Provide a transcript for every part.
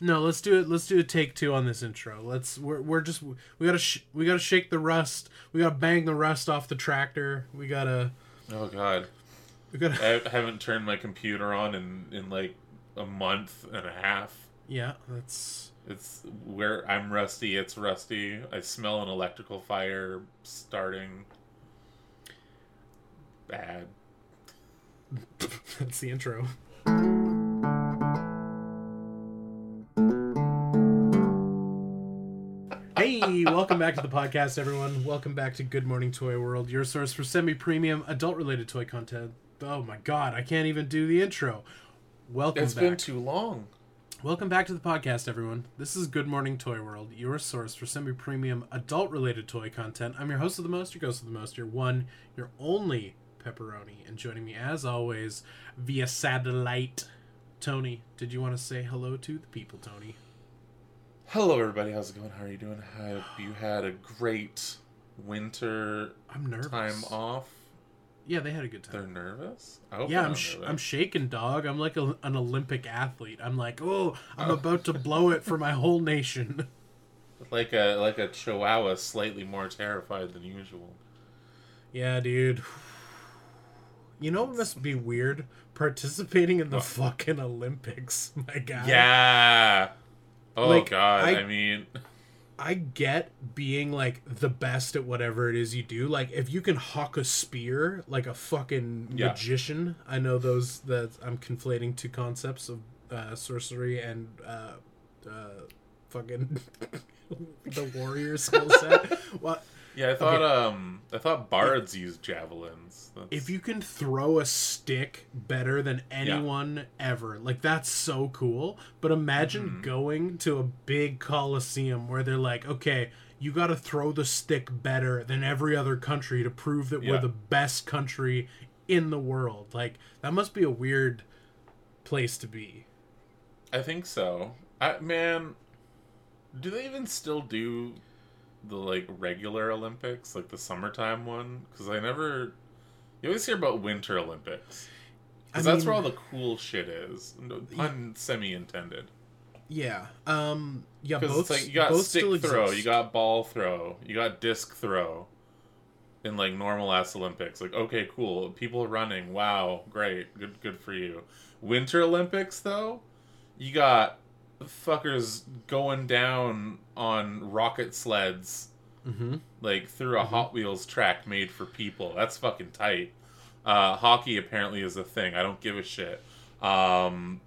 No, let's do it. Let's do a take two on this intro. Let's. We're, we're just. We gotta. Sh- we gotta shake the rust. We gotta bang the rust off the tractor. We gotta. Oh God, We gotta. I haven't turned my computer on in in like a month and a half. Yeah, that's. It's where I'm rusty. It's rusty. I smell an electrical fire starting. Bad. That's the intro. Hey, welcome back to the podcast, everyone. Welcome back to Good Morning Toy World, your source for semi premium adult related toy content. Oh my god, I can't even do the intro. Welcome It's back. been too long. Welcome back to the podcast, everyone. This is Good Morning Toy World, your source for semi premium adult related toy content. I'm your host of the most, your ghost of the most, your one, your only pepperoni. And joining me, as always, via satellite, Tony. Did you want to say hello to the people, Tony? Hello, everybody. How's it going? How are you doing? I hope you had a great winter I'm nervous. time off. Yeah, they had a good time. They're nervous. I hope Yeah, I'm sh-. I'm shaking, dog. I'm like a, an Olympic athlete. I'm like, oh, I'm Oh. about to blow it for my whole nation. like a like a chihuahua, slightly more terrified than usual. Yeah, dude. You know what must be weird? Participating in the What? fucking Olympics, my guy. Yeah. Oh Like, God. I- I, mean, I get being like the best at whatever it is you do. Like if you can hawk a spear like a fucking Yeah. magician. I know those that I'm conflating two concepts of uh, sorcery and uh, uh, fucking the warrior skill set. well, yeah. I thought um, I thought bards used javelins. That's, if you can throw a stick better than anyone ever, like that's so cool. But imagine Mhm. going to a big coliseum where they're like, okay, you got to throw the stick better than every other country to prove that we're the best country in the world. Like that must be a weird place to be. I think so. I man, do they even still do the like regular Olympics, like the summertime one? Because I never. You always hear about Winter Olympics. Because that's mean- where all the cool shit is. No, Pun semi intended. Yeah. Um. Yeah. Because Both. it's like you got both stick throw, exist. you got ball throw, you got disc throw. In like normal ass Olympics, like okay, cool, people are running, wow, great, good, good for you. Winter Olympics though, you got fuckers going down on rocket sleds Mm-hmm. like through a Hot Wheels track made for people. That's fucking tight. Uh, hockey apparently is a thing. I don't give a shit. Um,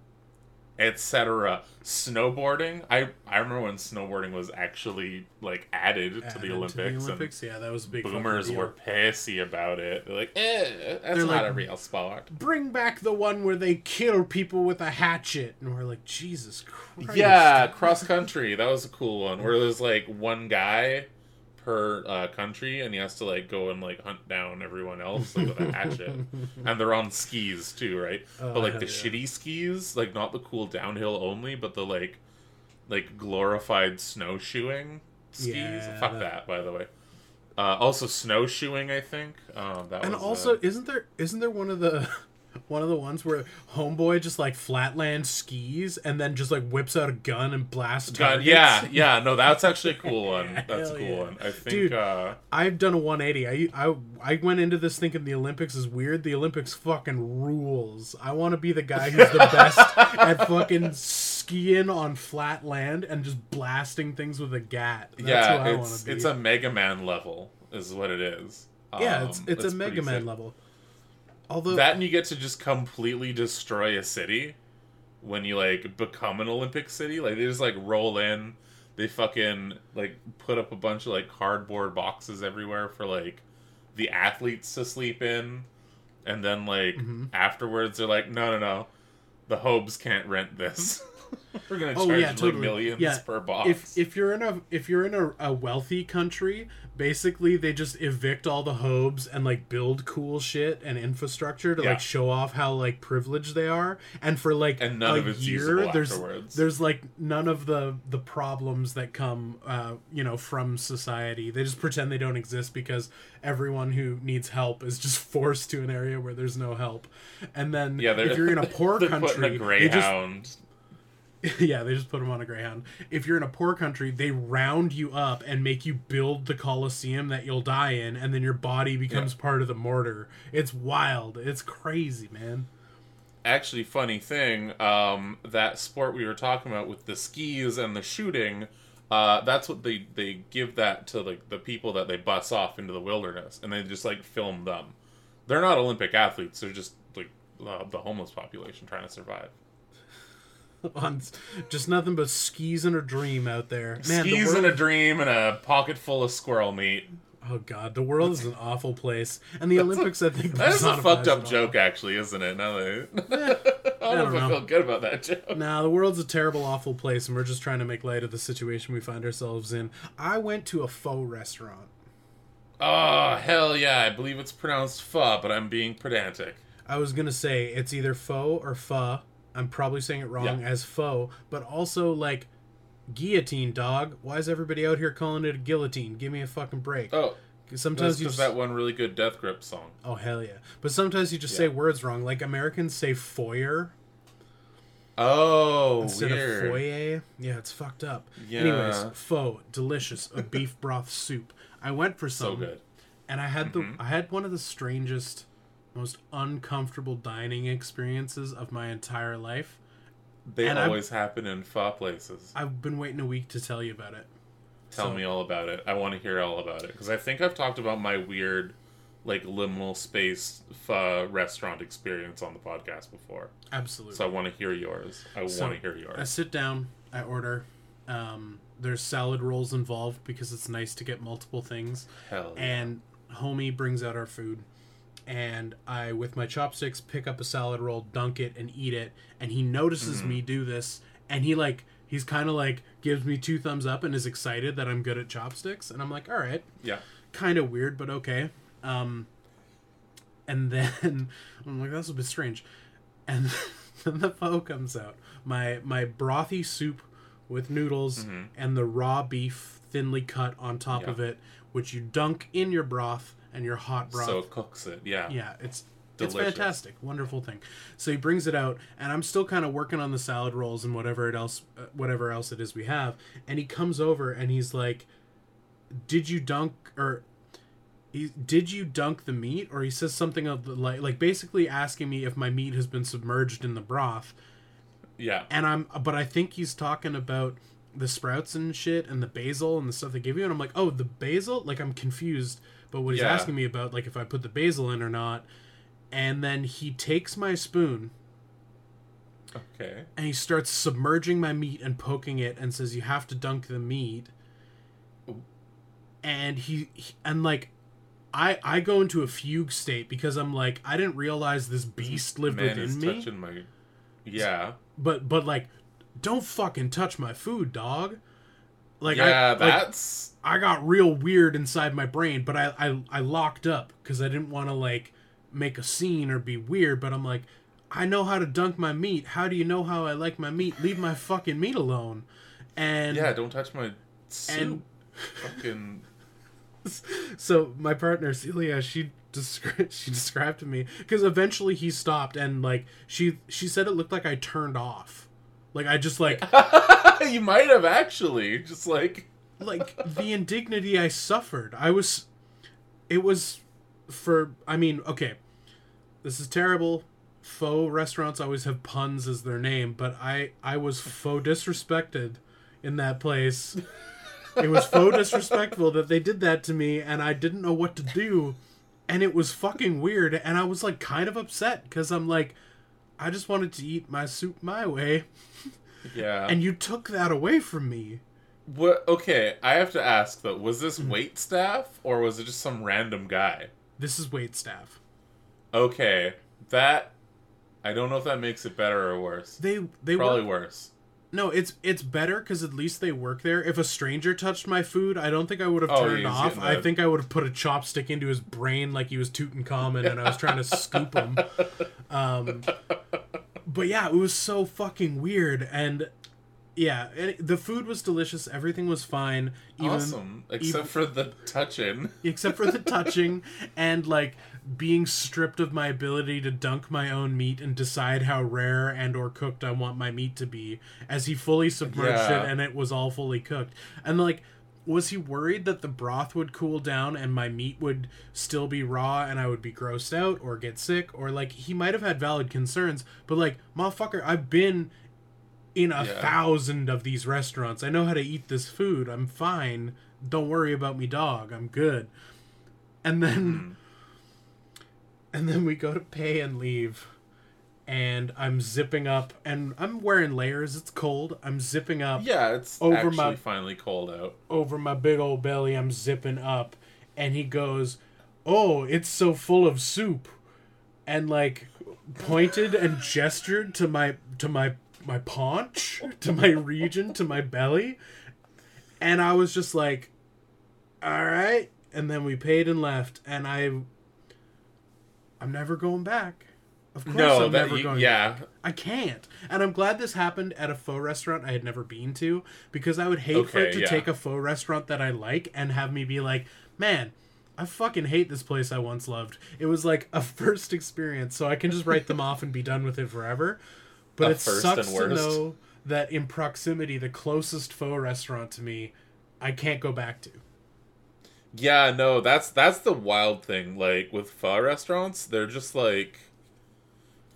etc. Snowboarding. I I remember when snowboarding was actually like added, to the Olympics. Olympics. Yeah, that was a big. boomers were pissy about it. They're like, eh, that's They're not like- a real sport. bring back the one where they kill people with a hatchet and we're like jesus christ Yeah, cross country. That was a cool one. Where there's like one guy per uh, country, and he has to like go and like hunt down everyone else like with a hatchet. and they're on skis too, right? Oh, but like the yeah. shitty skis, like not the cool downhill only, but the like like glorified snowshoeing skis. Yeah, Fuck that- by the way. Uh, also snowshoeing, I think. Um, that and also uh, isn't there isn't there one of the one of the ones where homeboy just like flatland skis and then just like whips out a gun and blasts targets? yeah, yeah. No, that's actually a cool one. That's a cool yeah. one. I think. Dude, uh, I've done a 180. I, I I went into this thinking the Olympics is weird. The Olympics fucking rules. I want to be the guy who's the best at fucking skiing on flat land and just blasting things with a gat. That's yeah, I it's be. it's a Mega Man level, is what it is. yeah, it's Um, it's a Mega Man sick. level. Although That and you get to just completely destroy a city when you like become an Olympic city. Like they just like roll in, they fucking like put up a bunch of like cardboard boxes everywhere for like the athletes to sleep in, and then like Mhm. afterwards they're like, no, no, no, the Hobes can't rent this. We're gonna Oh, charge yeah, like totally. millions Yeah, per box. if if you're in a if you're in a, a wealthy country, basically they just evict all the hobes and like build cool shit and infrastructure to Yeah. like show off how like privileged they are. And for like And none a of it's year, there's afterwards. there's like none of the the problems that come uh you know from society. They just pretend they don't exist because everyone who needs help is just forced to an area where there's no help. And then yeah, if you're in a poor country, a they just Greyhound. yeah, they just put them on a Greyhound. If you're in a poor country, they round you up and make you build the coliseum that you'll die in, and then your body becomes Yeah. part of the mortar. It's wild. It's crazy, man. Actually, funny thing, um, that sport we were talking about with the skis and the shooting, uh, that's what they they give that to like the people that they bus off into the wilderness, and they just like film them. They're not Olympic athletes; they're just like uh, the homeless population trying to survive. On just nothing but skis and a dream out there. Man, the Skis world, in a dream and a pocket full of squirrel meat. oh god, the world is an awful place, and the Olympics, I think, That is a fucked up joke, actually, isn't it? Now that eh, I don't know if I feel good about that joke. Nah, the world's a terrible, awful place, and we're just trying to make light of the situation we find ourselves in. I went to a faux restaurant. Oh hell yeah! I believe it's pronounced pho, but I'm being pedantic. I was gonna say it's either faux or pho. I'm probably saying it wrong Yeah. as faux, but also like guillotine, dog. Why is everybody out here calling it a guillotine? Give me a fucking break. Oh, sometimes you just, that one really good Death Grip song. oh hell yeah, but sometimes you just say words wrong. Like Americans say foyer Oh, instead weird. of foyer. Yeah, it's fucked up. Yeah. Anyways, pho, delicious, a beef broth soup. I went for some. So good. and I had the Mhm. I had one of the strangest, most uncomfortable dining experiences of my entire life. They And always happen in pho places. I've been waiting a week to tell you about it. Tell So- me all about it. I want to hear all about it because I think I've talked about my weird, like liminal space pho restaurant experience on the podcast before. Absolutely. So I want to hear yours. I So, want to hear yours. I sit down, I order. Um, there's salad rolls involved because it's nice to get multiple things. Hell. yeah. And homie brings out our food, and I, with my chopsticks, pick up a salad roll, dunk it, and eat it. And he notices Mm-hmm. me do this, and he like he's kind of like gives me two thumbs up and is excited that I'm good at chopsticks. And I'm like, all right, yeah. kind of weird, but okay. Um, and then I'm like, that's a bit strange. And then the pho comes out. My my brothy soup with noodles Mhm. and the raw beef thinly cut on top Yeah. of it, which you dunk in your broth and your hot broth. So it cooks it. Yeah. yeah, it's Delicious. it's fantastic, wonderful thing. So he brings it out, and I'm still kind of working on the salad rolls and whatever it else, uh, whatever else it is we have. And he comes over and he's like, "Did you dunk or?" He, did you dunk the meat or he says something of the like like basically asking me if my meat has been submerged in the broth Yeah. and i'm but i think he's talking about the sprouts and shit and the basil and the stuff they give you and i'm like oh the basil like i'm confused but what he's Yeah. asking me about like if i put the basil in or not and then he takes my spoon Okay. and he starts submerging my meat and poking it and says you have to dunk the meat and he, he and like i i go into a fugue state because i'm like i didn't realize this beast mm-hmm. lived Man within me touching my. Yeah. but but like don't fucking touch my food dog like yeah. I, like, that's. I got real weird inside my brain, but I I, I locked up because I didn't want to like make a scene or be weird. But I'm like, I know how to dunk my meat. How do you know how I like my meat? Leave my fucking meat alone. And yeah. Don't touch my soup. and Fucking. so my partner Celia, she described she described to me because eventually he stopped and like she she said it looked like I turned off. Like I just like you might have actually just like. like the indignity I suffered. I was it was for I mean, okay. This is terrible. Faux restaurants always have puns as their name, but I I was faux disrespected in that place. It was faux disrespectful that they did that to me and I didn't know what to do and it was fucking weird and I was like kind of upset cuz I'm like I just wanted to eat my soup my way Yeah. and you took that away from me. What? Okay, I have to ask though. Was this Mm-hmm. wait staff or was it just some random guy? This is wait staff. Okay, that I don't know if that makes it better or worse. They they Probably work, worse. no, it's it's better because at least they work there. If a stranger touched my food, I don't think I would have Oh, turned off. I think I would have put a chopstick into his brain like he was Tutankhamun, and I was trying to scoop him. Um, but yeah, it was so fucking weird, and yeah, it, the food was delicious. Everything was fine. Even, awesome, except even- for the touching. except for the touching and like being stripped of my ability to dunk my own meat and decide how rare and or cooked I want my meat to be as he fully submerged Yeah. it and it was all fully cooked. And like was he worried that the broth would cool down and my meat would still be raw and I would be grossed out or get sick or like he might have had valid concerns but like motherfucker I've been in a Yeah. thousand of these restaurants. I know how to eat this food. I'm fine. Don't worry about me, dog. I'm good. And then hmm. and then we go to pay and leave. And I'm zipping up and I'm wearing layers. It's cold. I'm zipping up Yeah, it's Over actually my- finally cold out. over my big old belly. I'm zipping up and he goes, "Oh, it's so full of soup." And like pointed and gestured to my to my my paunch, to my region, to my belly. And I was just like, "All right." And then we paid and left and I I'm never going back. Of course No, I'm that never you, going yeah, I can't. And I'm glad this happened at a faux restaurant I had never been to because I would hate for it to yeah. take a faux restaurant that I like and have me be like, man, I fucking hate this place I once loved. It was like a first experience, so I can just write them off and be done with it forever. But A it sucks to know that in proximity, the closest faux restaurant to me, I can't go back to. yeah. No, that's that's the wild thing. Like with pho restaurants, they're just like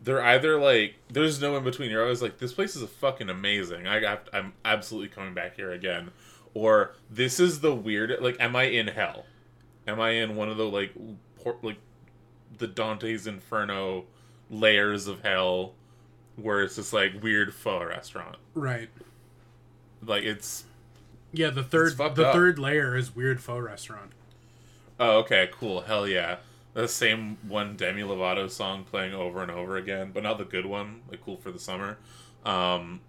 they're either like there's no in between. You're always like, this place is fucking amazing. I have, I'm absolutely coming back here again. Or this is the weird. Like, am I in hell? Am I in one of the like por- like the Dante's Inferno layers of hell, where it's this like weird pho restaurant? Right. Like it's Yeah, the third the up. third layer is weird faux restaurant. Oh, okay, cool. Hell yeah. The same one Demi Lovato song playing over and over again, but not the good one, like cool for the summer. Um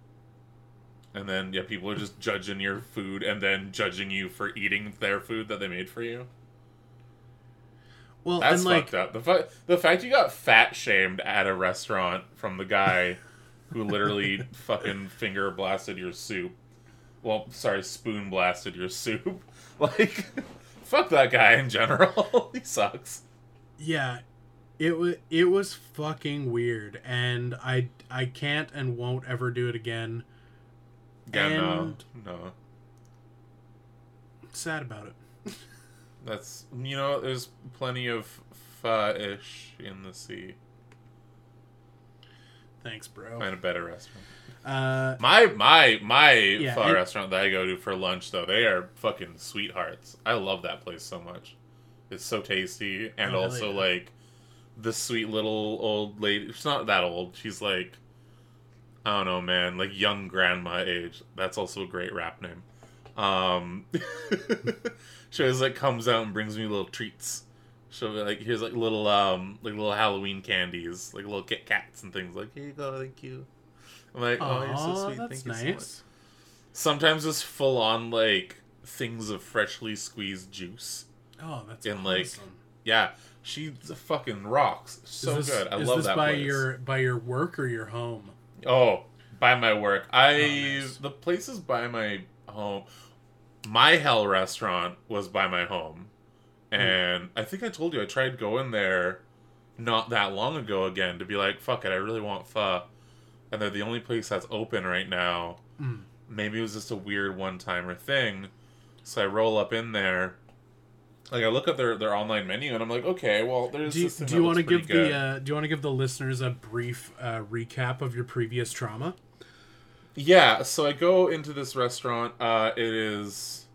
and then yeah, people are just judging your food and then judging you for eating their food that they made for you. Well, That's and like fucked up. The fu- the fact you got fat shamed at a restaurant from the guy who literally fucking finger blasted your soup. Well, sorry, spoon blasted your soup. Like, fuck that guy in general. he sucks. Yeah, it was it was fucking weird, and I I can't and won't ever do it again. Yeah, And- no, no. Sad about it. That's you know, there's plenty of pho-ish in the sea. Thanks, bro. Find a better restaurant. Uh, My my my Yeah, pho and- restaurant that I go to for lunch though, they are fucking sweethearts. I love that place so much. It's so tasty and Oh, hell also like the sweet little old lady. She's not that old. She's like I don't know, man, like young grandma age. That's also a great rap name. Um, she always like comes out and brings me little treats. She'll be like, here's like little um like little Halloween candies, like little Kit Kats and things. Like here you go, thank you. I'm like, oh, you're so sweet. Thank you so much. Sometimes it's full on like things of freshly squeezed juice. Oh, that's in, like, awesome. Yeah, she fucking rocks. So is this, good. I is love this that by place. your by your work or your home? Oh, by my work. I Oh, nice. the place is by my home. My hell restaurant was by my home. Hmm. And I think I told you I tried going there not that long ago again to be like, fuck it, I really want pho. And they're the only place that's open right now. Mm. Maybe it was just a weird one timer thing. So I roll up in there. Like I look at their, their online menu and I'm like, okay, well there's Do you, do you want to give pretty the uh, do you want to give the listeners a brief uh, recap of your previous trauma? Yeah, so I go into this restaurant. Uh, it is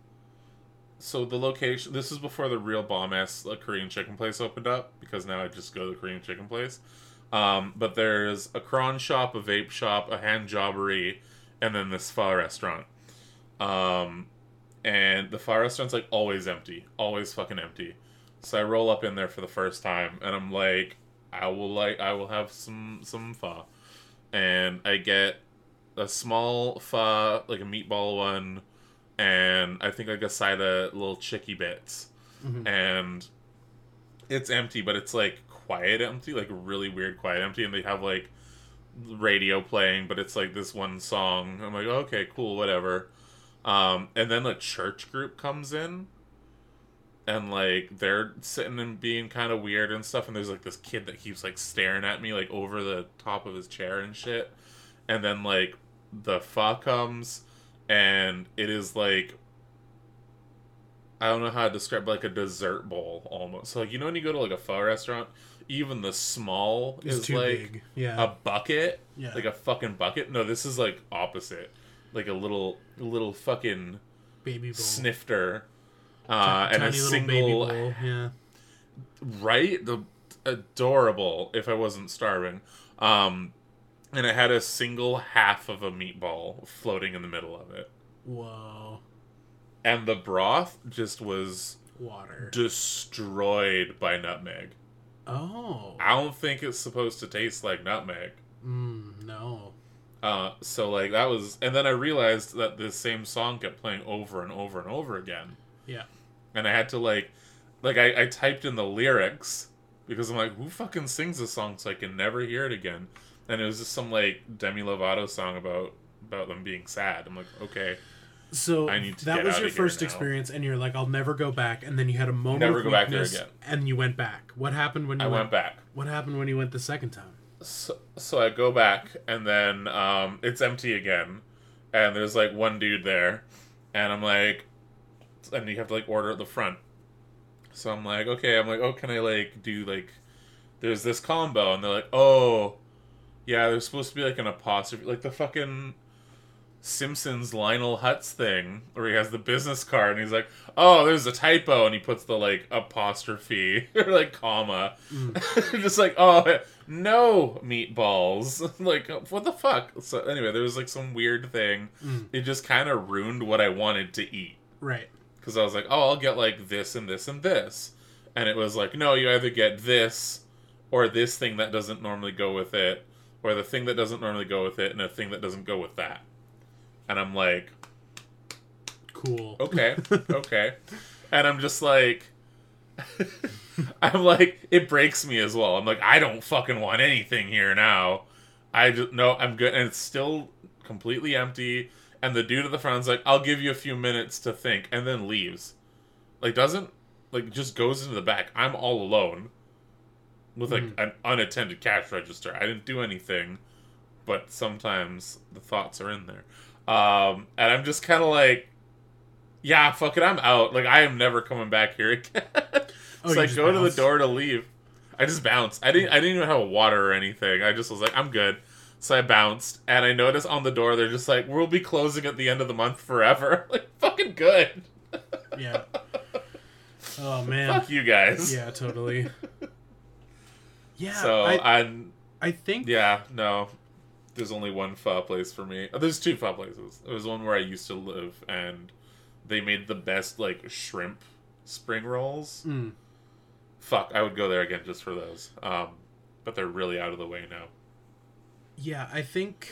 so the location. This is before the real bomb ass uh, Korean chicken place opened up because now I just go to the Korean chicken place. Um, but there's a cron shop, a vape shop, a hand jobbery, and then this pho restaurant. Um, and the fire restaurant's like always empty, always fucking empty. So I roll up in there for the first time, and I'm like, I will like, I will have some some pho, and I get a small pho, like a meatball one, and I think like a side of little chicky bits, Mhm. and it's empty, but it's like quiet empty, like really weird quiet empty, and they have like radio playing, but it's like this one song. I'm like, okay, cool, whatever. Um, and then a church group comes in, and like they're sitting and being kind of weird and stuff. And there's like this kid that keeps like staring at me like over the top of his chair and shit. And then like the pho comes, and it is like I don't know how to describe like a dessert bowl almost. So like you know when you go to like a pho restaurant, even the small It's is too like big. Yeah. a bucket, Yeah. like a fucking bucket. No, this is like opposite, like a little little fucking baby bowl. snifter, uh, and a single baby bowl. Yeah. right the adorable. If I wasn't starving, um, and it had a single half of a meatball floating in the middle of it, Whoa. and the broth just was Water. destroyed by nutmeg. Oh. I don't think it's supposed to taste like nutmeg. Mm, no. Uh, so like that was, and then I realized that the same song kept playing over and over and over again, Yeah. and I had to like, like I, I typed in the lyrics because I'm like, who fucking sings this song so I can never hear it again? And it was just some like Demi Lovato song about about them being sad. I'm like, okay, So I need to that was your first experience, and you're like, "I'll never go back." And then you had a moment Never of go back there weakness, again. and you went back. What happened when you I went, went back. What happened when you went the second time? So, so I go back, and then um, it's empty again, and there's like one dude there, and I'm like, and you have to like order at the front. So I'm like, okay, I'm like, oh, can I like do like, there's this combo, and they're like, oh, yeah, there's supposed to be like an apostrophe, like the fucking Simpsons Lionel Hutz thing, where he has the business card, and he's like, oh, there's a typo, and he puts the like apostrophe or like comma, just like, oh, no meatballs, like what the fuck. So anyway, there was like some weird thing. Mm. It just kind of ruined what I wanted to eat Right. because I was like, oh, I'll get like this and this and this, and it was like, no, you either get this or this thing that doesn't normally go with it, or the thing that doesn't normally go with it, and a thing that doesn't go with that. And I'm like, Cool. okay, okay, and I'm just like. I'm like, it breaks me as well. I'm like, I don't fucking want anything here now. I just no, I'm good, and it's still completely empty. And the dude at the front's like, I'll give you a few minutes to think, and then leaves. Like, doesn't like just goes into the back. I'm all alone with like Mhm. an unattended cash register. I didn't do anything, but sometimes the thoughts are in there. Um, and I'm just kind of like, yeah, fuck it, I'm out. Like, I am never coming back here again. Oh, so I go to the door to leave. I just bounced. I didn't. I didn't even have water or anything. I just was like, I'm good. So I bounced, and I noticed on the door they're just like, "We'll be closing at the end of the month forever." like, fucking good. Yeah. Oh man. Fuck you guys. Yeah, totally. Yeah. So I, I'm. I think. Yeah, no. There's only one pho place for me. Oh, there's two pho places. There was one where I used to live, and they made the best like shrimp spring rolls. Mm, Fuck, I would go there again just for those. Um, but they're really out of the way now. yeah, I think,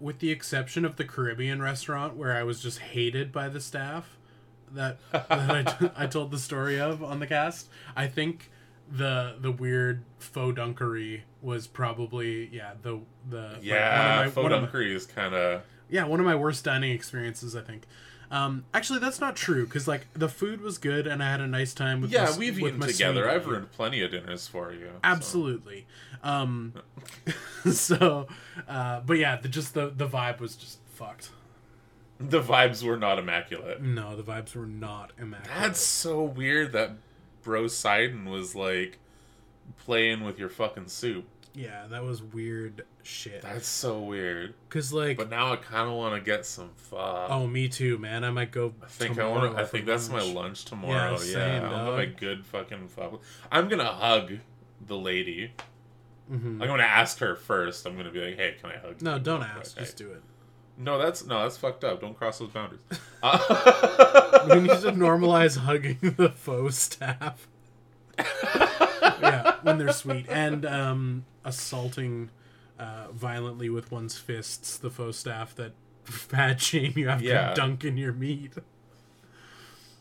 with the exception of the Caribbean restaurant where I was just hated by the staff, that that I, t- I told the story of on the cast, I think the the weird faux dunkery was probably yeah the the like, Yeah, one of my, one of my- is kind of. yeah one of my worst dining experiences I think. Um, actually, that's not true because like the food was good and I had a nice time with. Yeah, my, we've with eaten together. sweetie. I've ruined plenty of dinners for you. so. Absolutely. Um, so, uh, but yeah, the, just the the vibe was just fucked. The vibes were not immaculate. No, the vibes were not immaculate. That's so weird that Bro Sidon was like playing with your fucking soup. Yeah, that was weird shit. That's so weird. Cause like, But now I kind of want to get some pho. oh, me too, man. I might go. I think I want. I think that's my lunch. lunch tomorrow. Yeah, same, I'll have a good fucking pho. I'm gonna hug the lady. Mhm. I'm gonna ask her first. I'm gonna be like, "Hey, can I hug?" No, you?" don't ask. Just do it. No, that's no, that's fucked up. Don't cross those boundaries. Uh, We need to normalize hugging the faux staff. yeah, when they're sweet and um, assaulting uh, violently with one's fists the faux staff that fat shame you after Yeah. dunking your meat.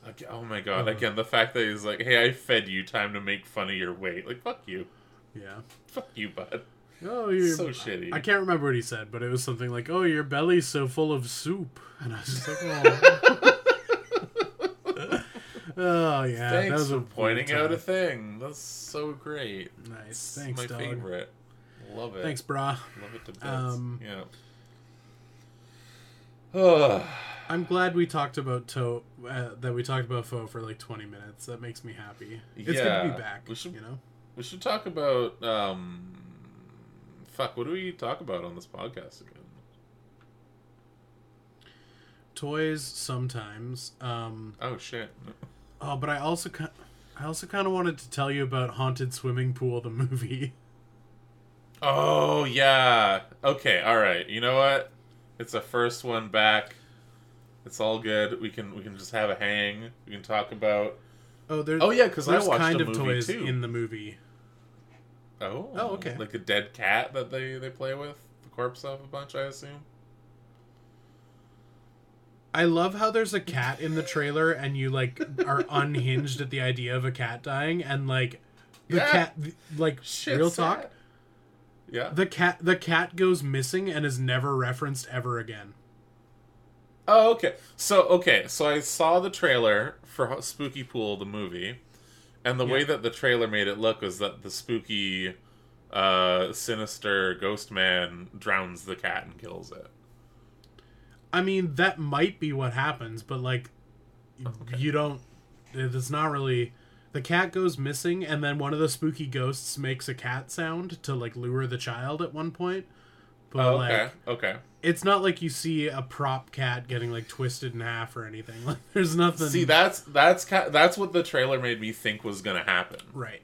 Okay, oh my god! Uh. Again, the fact that he's like, "Hey, I fed you. Time to make fun of your weight." Like, fuck you, Yeah. fuck you, bud. Oh, you're So shitty. I can't remember what he said, but it was something like, "Oh, your belly's so full of soup," and I was just like, "Oh, oh yeah." that Thanks was for pointing out a thing. That's so great. Nice, It's thanks, my dog. favorite. Love it. Thanks, brah. Love it to bits. Um, yeah. Ugh. I'm glad we talked about to uh, that we talked about Foe for like 20 minutes. That makes me happy. It's good to be back. we should- You know, we should talk about um. Fuck. What do we talk about on this podcast again? toys sometimes. Um, Oh shit. Oh, but I also I also kind of wanted to tell you about Haunted Swimming Pool, the movie. Oh yeah. Okay. All right. You know what? It's a first one back. It's all good. We can we can just have a hang. We can talk about. Oh, there's Oh yeah, because I watched kind a of movie toys too. in the movie. Oh. Oh, okay. Like a dead cat that they they play with the corpse of a bunch. I assume. I love how there's a cat in the trailer and you like are unhinged at the idea of a cat dying and like the Yeah. cat like Shit. real sad. talk Yeah. the cat the cat goes missing and is never referenced ever again. Oh, okay. So, okay, so I saw the trailer for Spooky Pool, the movie, and the way that the trailer made it look was that the spooky, uh, sinister ghost man drowns the cat and kills it. I mean that might be what happens, but like Okay. you don't it's not really the cat goes missing and then one of the spooky ghosts makes a cat sound to like lure the child at one point. But Oh, okay, like okay. it's not like you see a prop cat getting like twisted in half or anything. Like there's nothing. See, that's that's ki- that's what the trailer made me think was gonna happen. right.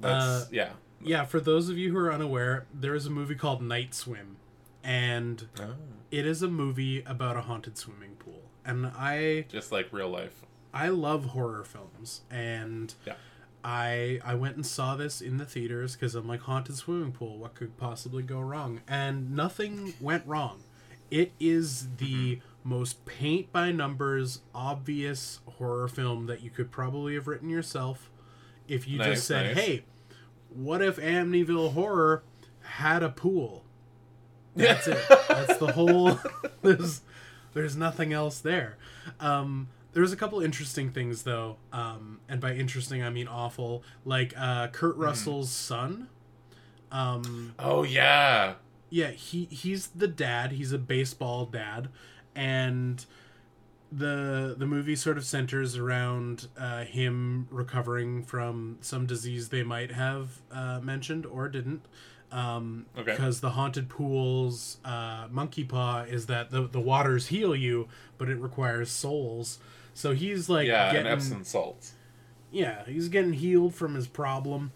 That's Uh, yeah. Yeah, for those of you who are unaware, there is a movie called Night Swim, and Oh, it is a movie about a haunted swimming pool. And I just like real life. I love horror films, and Yeah. I I went and saw this in the theaters because I'm like haunted swimming pool. What could possibly go wrong? And nothing went wrong. It is the Mm-hmm. most paint by numbers, obvious horror film that you could probably have written yourself. If you Nice, just said, nice. "Hey, what if Amityville Horror had a pool?" That's it. That's the whole. There's there's nothing else there. Um, there's a couple interesting things though, um, and by interesting I mean awful. Like uh, Hmm. Kurt Russell's son. Um, Oh yeah. yeah, he he's the dad. He's a baseball dad, and the the movie sort of centers around uh, him recovering from some disease they might have uh, mentioned or didn't. Um, Okay. Because the haunted pool's uh, monkey paw is that the the waters heal you, but it requires souls. So he's like Yeah, getting and Epsom salts. yeah, he's getting healed from his problem.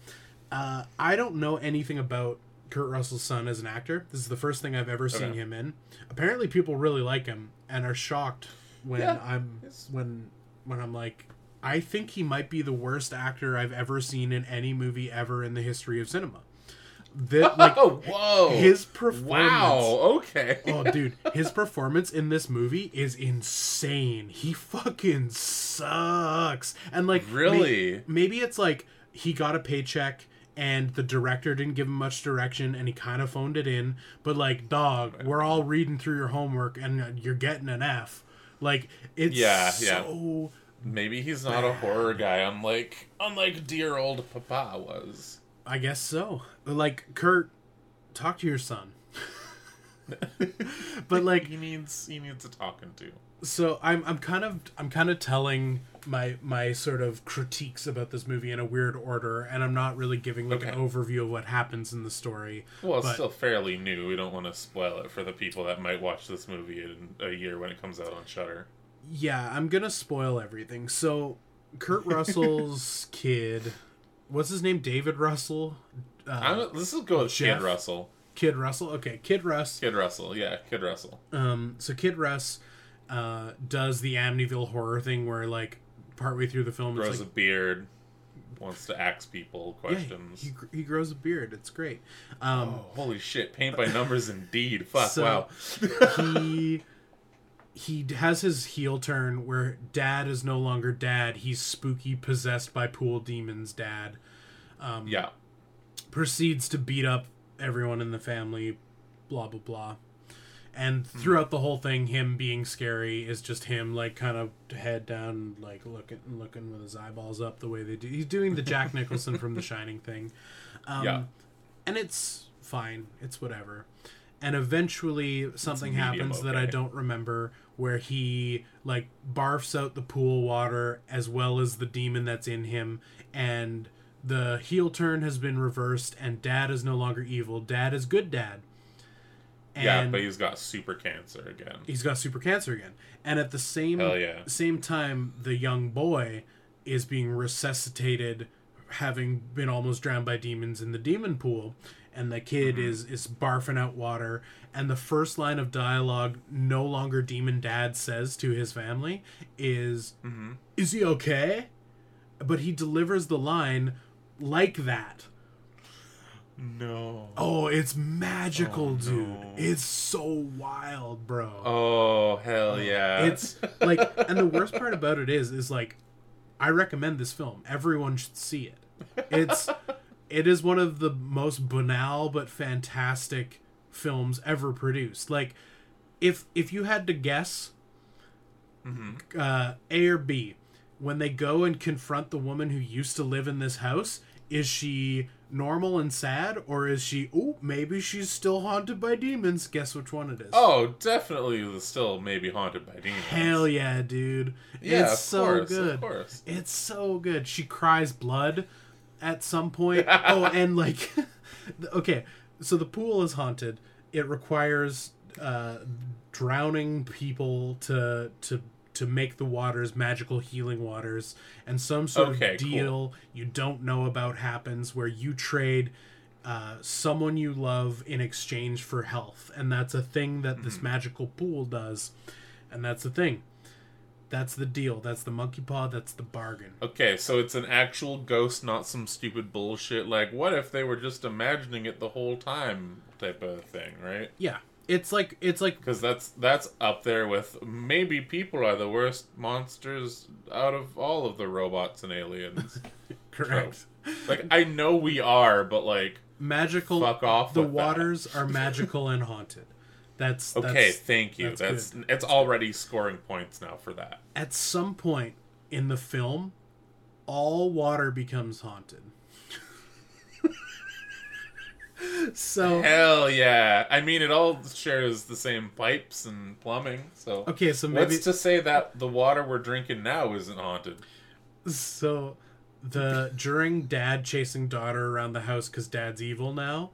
Uh, I don't know anything about Kurt Russell's son as an actor. This is the first thing I've ever seen him in. Apparently, people really like him and are shocked when Yeah, I'm when when I'm like, I think he might be the worst actor I've ever seen in any movie ever in the history of cinema. That like oh, whoa. his performance. Wow. Okay. oh, dude, his performance in this movie is insane. He fucking sucks. And like, may- Really? maybe it's like he got a paycheck and the director didn't give him much direction and he kind of phoned it in. But like, dog, we're all reading through your homework and you're getting an F. Like, it's Yeah, yeah. so Maybe he's not a horror guy, I'm like, unlike dear old Papa was. I guess so. Like, Kurt, talk to your son. but like he needs he needs a talking to. so I'm I'm kind of I'm kind of telling my my sort of critiques about this movie in a weird order, and I'm not really giving like an overview of what happens in the story. Well, it's still fairly new. We don't want to spoil it for the people that might watch this movie in a year when it comes out on Shudder. Yeah, I'm gonna spoil everything. So Kurt Russell's kid, what's his name? David Russell. Uh, let's just go with Jeff? Kid Russell. Kid Russell. Okay, Kid Russ. Kid Russell, yeah, Kid Russell. Um, so Kid Russ uh, does the Amityville horror thing where like partway through the film, it's Grows like a beard, wants to ask people yeah, questions. he, he grows a beard. It's great. Um, oh, holy shit! Paint by numbers, indeed. Fuck! So- wow. he he has his heel turn where dad is no longer dad he's spooky possessed by pool demons dad um, yeah. proceeds to beat up everyone in the family, blah blah blah. And throughout the whole thing, him being scary is just him like kind of head down, like looking looking with his eyeballs up the way they do. He's doing the Jack Nicholson from The Shining thing. Um, Yeah. and it's fine. It's whatever. And eventually something happens that I don't remember where he like barfs out the pool water as well as the demon that's in him and the heel turn has been reversed and dad is no longer evil. Dad is good dad. And yeah, but he's got super cancer again. he's got super cancer again. And at the same yeah. same time the young boy is being resuscitated having been almost drowned by demons in the demon pool and the kid Mm-hmm. is is barfing out water and the first line of dialogue no longer demon dad says to his family is Mm-hmm. is he okay but he delivers the line like that No. oh it's magical Oh, dude no. it's so wild bro Oh hell yeah! It's like, and the worst part about it is, is like, I recommend this film. Everyone should see it. It's, it is one of the most banal but fantastic films ever produced. Like, if if you had to guess, Mm-hmm. uh, A or B, when they go and confront the woman who used to live in this house, is she normal and sad, or is she? Oh, maybe she's still haunted by demons. Guess which one it is. oh, definitely still maybe haunted by demons. Hell yeah, dude. yeah, it's of so course, good. Of course. It's so good. She cries blood at some point. oh, and like okay, so the pool is haunted. It requires uh drowning people to to to make the waters magical healing waters and some sort Okay, of cool. deal you don't know about happens where you trade uh, someone you love in exchange for health and that's a thing that Mm-hmm. this magical pool does and that's the thing that's the deal that's the monkey paw that's the bargain Okay, so it's an actual ghost, not some stupid bullshit like what if they were just imagining it the whole time type of thing, right? yeah it's like it's like Because that's that's up there with maybe people are the worst monsters out of all of the robots and aliens. correct like I know we are, but like magical Fuck off the with that. waters are magical and haunted that's okay, that's, thank you. that's That's, good. it's already scoring points now for that. at some point in the film all water becomes haunted so Hell yeah! I mean, it all shares the same pipes and plumbing. So okay so maybe what's to say that the water we're drinking now isn't haunted? so the during dad chasing daughter around the house because dad's evil now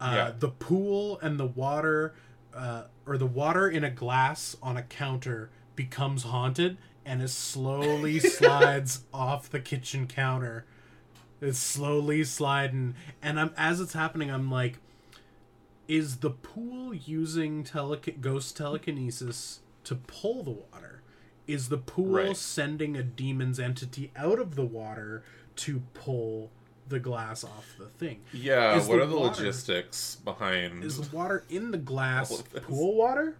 uh, Yeah. the pool and the water uh, or the water in a glass on a counter becomes haunted and it slowly slides off the kitchen counter. It's slowly sliding. And i'm as it's happening i'm like is the pool using tele- ghost telekinesis to pull the water? Is the pool Right. sending a demon's entity out of the water to pull the glass off the thing Yeah. Is what the are the water- logistics behind? is the water in the glass pool water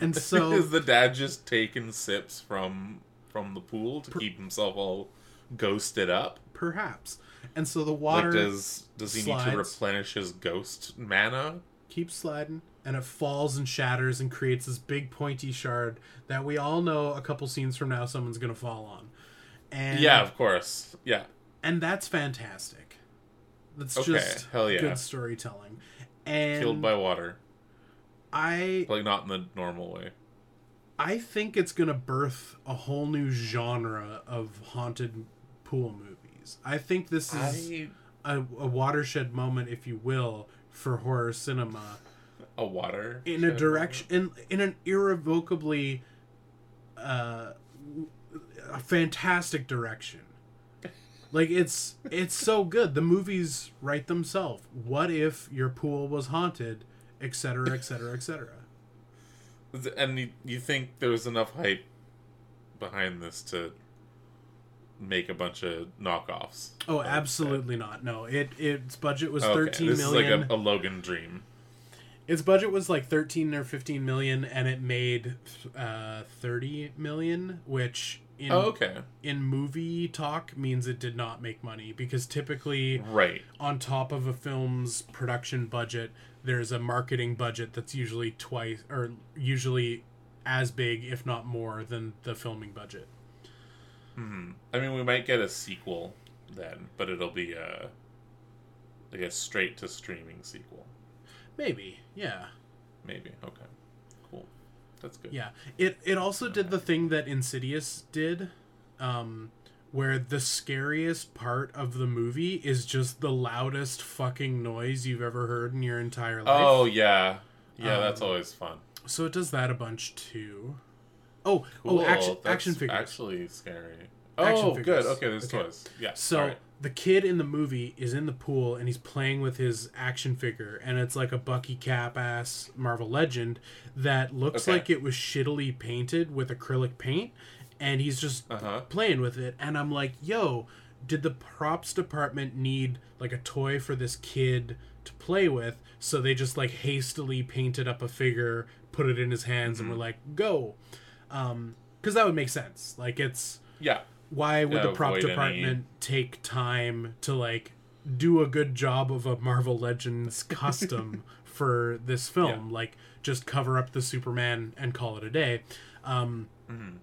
and so is the dad just taking sips from from the pool to keep himself all ghosted up? perhaps and so the water like, does does he need to replenish his ghost mana? keeps sliding and it falls and shatters and creates this big pointy shard that we all know a couple scenes from now someone's gonna fall on and Yeah, of course. Yeah. And that's fantastic. That's Okay, just hell yeah. good storytelling. And Killed by water, i like not in the normal way. i think it's gonna birth a whole new genre of haunted pool movies. I think this is I a, a watershed moment if you will for horror cinema. A water in a direction in in an irrevocably uh a fantastic direction like it's it's so good the movies write themselves what if your pool was haunted etc etc etc. And you, you think there was enough hype behind this to make a bunch of knockoffs? oh absolutely not no it its budget was? Okay, 13 this million is like a, a Logan dream. its budget was like 13 or 15 million and it made uh 30 million which in Oh, okay. in movie talk means it did not make money because typically Right. on top of a film's production budget, there's a marketing budget that's usually twice or usually as big, if not more, than the filming budget. hmm I mean, we might get a sequel then, but it'll be a like a straight to streaming sequel. Maybe, yeah, Maybe. Okay. That's good. yeah. It it also did the thing that Insidious did, um, where the scariest part of the movie is just the loudest fucking noise you've ever heard in your entire life. Oh yeah. Yeah, that's Um, always fun. So it does that a bunch too. Oh, Cool. oh, action That's action figures. Actually scary. Action oh, figures. good. Okay, there's Okay. toys. Yeah. So alright. The kid in the movie is in the pool and he's playing with his action figure, and it's like a Bucky Cap ass Marvel Legend that looks Okay. like it was shittily painted with acrylic paint, and he's just Uh-huh. playing with it. And I'm like, yo, did the props department need like a toy for this kid to play with? So they just like hastily painted up a figure, put it in his hands, and Mm-hmm. were like, go. Um, because that would make sense. Like it's Yeah. Why would the prop avoid any- department take time to like do a good job of a Marvel Legends custom for this film? Like just cover up the Superman and call it a day. Um, Mhm.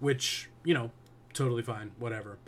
Which you know, totally fine, whatever.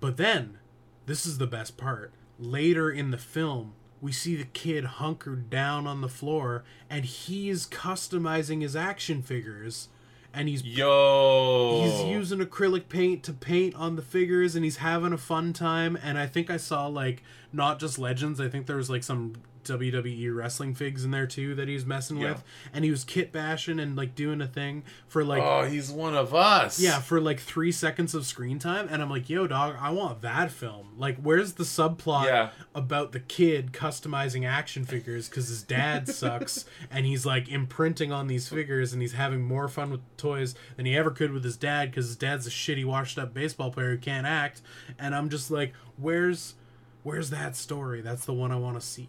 But then, this is the best part. Later in the film, we see the kid hunkered down on the floor, and he's customizing his action figures, and he's Yo. he's using acrylic paint to paint on the figures and he's having a fun time and i think i saw like not just legends i think there was like some wwe wrestling figs in there too that he was messing Yeah. with and he was kit bashing and like doing a thing for like oh, he's one of us. yeah for like three seconds of screen time and i'm like yo dog i want that film like where's the subplot Yeah. about the kid customizing action figures because his dad sucks and he's like imprinting on these figures and he's having more fun with toys than he ever could with his dad because his dad's a shitty washed up baseball player who can't act and i'm just like where's where's that story that's the one i want to see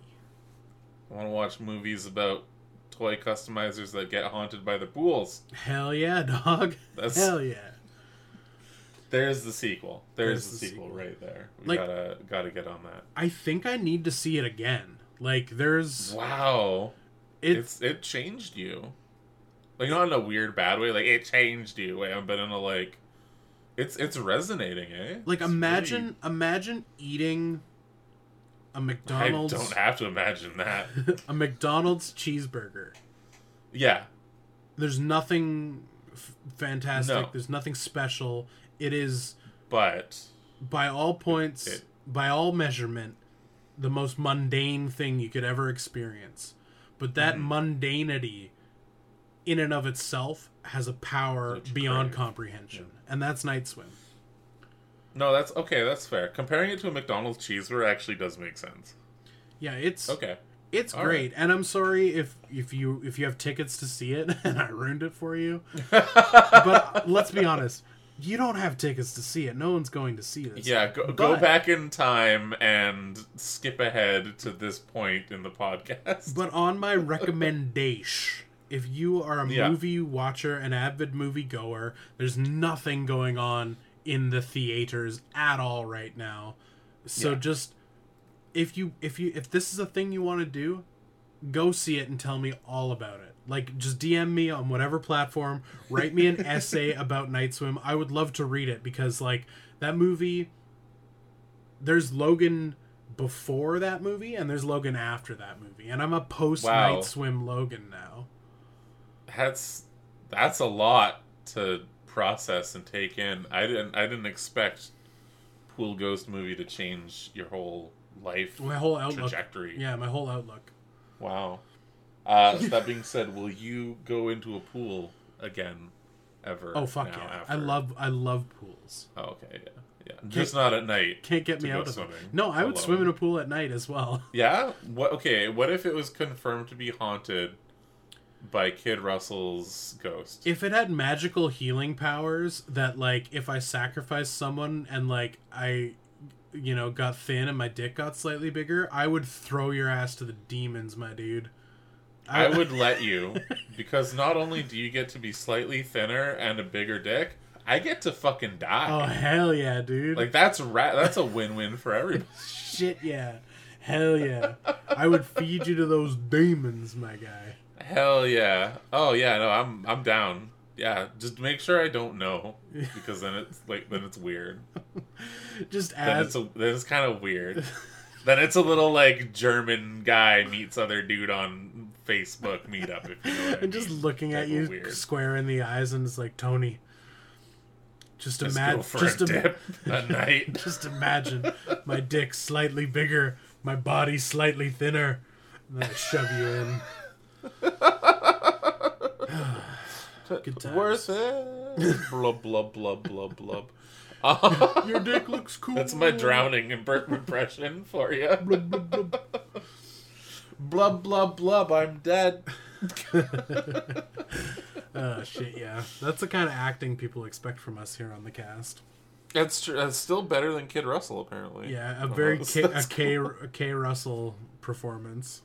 I want to watch movies about toy customizers that get haunted by the pools. hell yeah dog That's- hell yeah There's the sequel. There's, There's the, the sequel, sequel. right there. We Like- gotta gotta get on that. i think i need to see it again like there's Wow. it's It's it changed you. Like not in a weird bad way, like it changed you, but in a like it's it's resonating, eh? like It's imagine imagine eating a mcdonald's I don't have to imagine that. a mcdonald's cheeseburger yeah. there's nothing f- fantastic No. there's nothing special it is But by all points It- by all measurement the most mundane thing you could ever experience but that Mhm. mundanity in and of itself has a power beyond crave. comprehension and that's night swim no, that's okay, that's fair. Comparing it to a McDonald's cheeseburger actually does make sense. yeah it's Okay. it's All great and i'm sorry if if you if you have tickets to see it and i ruined it for you but but let's be honest you don't have tickets to see it no one's going to see this Yeah, go, go back in time and skip ahead to this point in the podcast. But on my recommendation, if you are a Yeah. movie watcher, an avid movie goer, there's nothing going on in the theaters at all right now. So Yeah. just if you if you if this is a thing you want to do, go see it and tell me all about it. Like just DM me on whatever platform, write me an essay about Night Swim. I would love to read it because like that movie there's Logan before that movie and there's Logan after that movie. And I'm a post Wow. Night Swim Logan now. that's that's a lot to process and take in. I didn't I didn't expect Pool Ghost movie to change your whole life My whole outlook. trajectory. Yeah, my whole outlook. Wow. Uh, that being said, will you go into a pool again ever? Oh fuck yeah. after? I love I love pools. Oh, okay, yeah, yeah. Just not at night. Can't get me out of swimming No, I would alone. swim in a pool at night as well. Yeah. What? Okay. What if it was confirmed to be haunted by Kid Russell's ghost? If it had magical healing powers that like if I sacrificed someone and like I you know got thin and my dick got slightly bigger, I would throw your ass to the demons, my dude. I would let you because not only do you get to be slightly thinner and a bigger dick, I get to fucking die. Oh hell yeah, dude! Like that's ra- that's a win-win for everybody. Shit yeah, hell yeah! I would feed you to those demons, my guy. Hell yeah. Oh yeah, no, I'm I'm down. Yeah, just make sure I don't know because then it's like then it's weird. Just Then it's a, then it's kind of weird. then it's a little like German guy meets other dude on Facebook meetup if you know what I and just looking at you weird. square in the eyes, and it's like Tony. Just imagine, just, a dip at night. just imagine my dick slightly bigger, my body slightly thinner, and then I shove you in. Good times. Worth it. blub blub blub blub blub. Uh, Your dick looks cool. That's my drowning and burp impression for you. Blub, blub, blub. blub blub blub. I'm dead. Oh shit, yeah. That's the kind of acting people expect from us here on the cast. That's true. That's still better than Kid Russell, apparently. Yeah, a very that's- K, a that's K, a K Russell performance.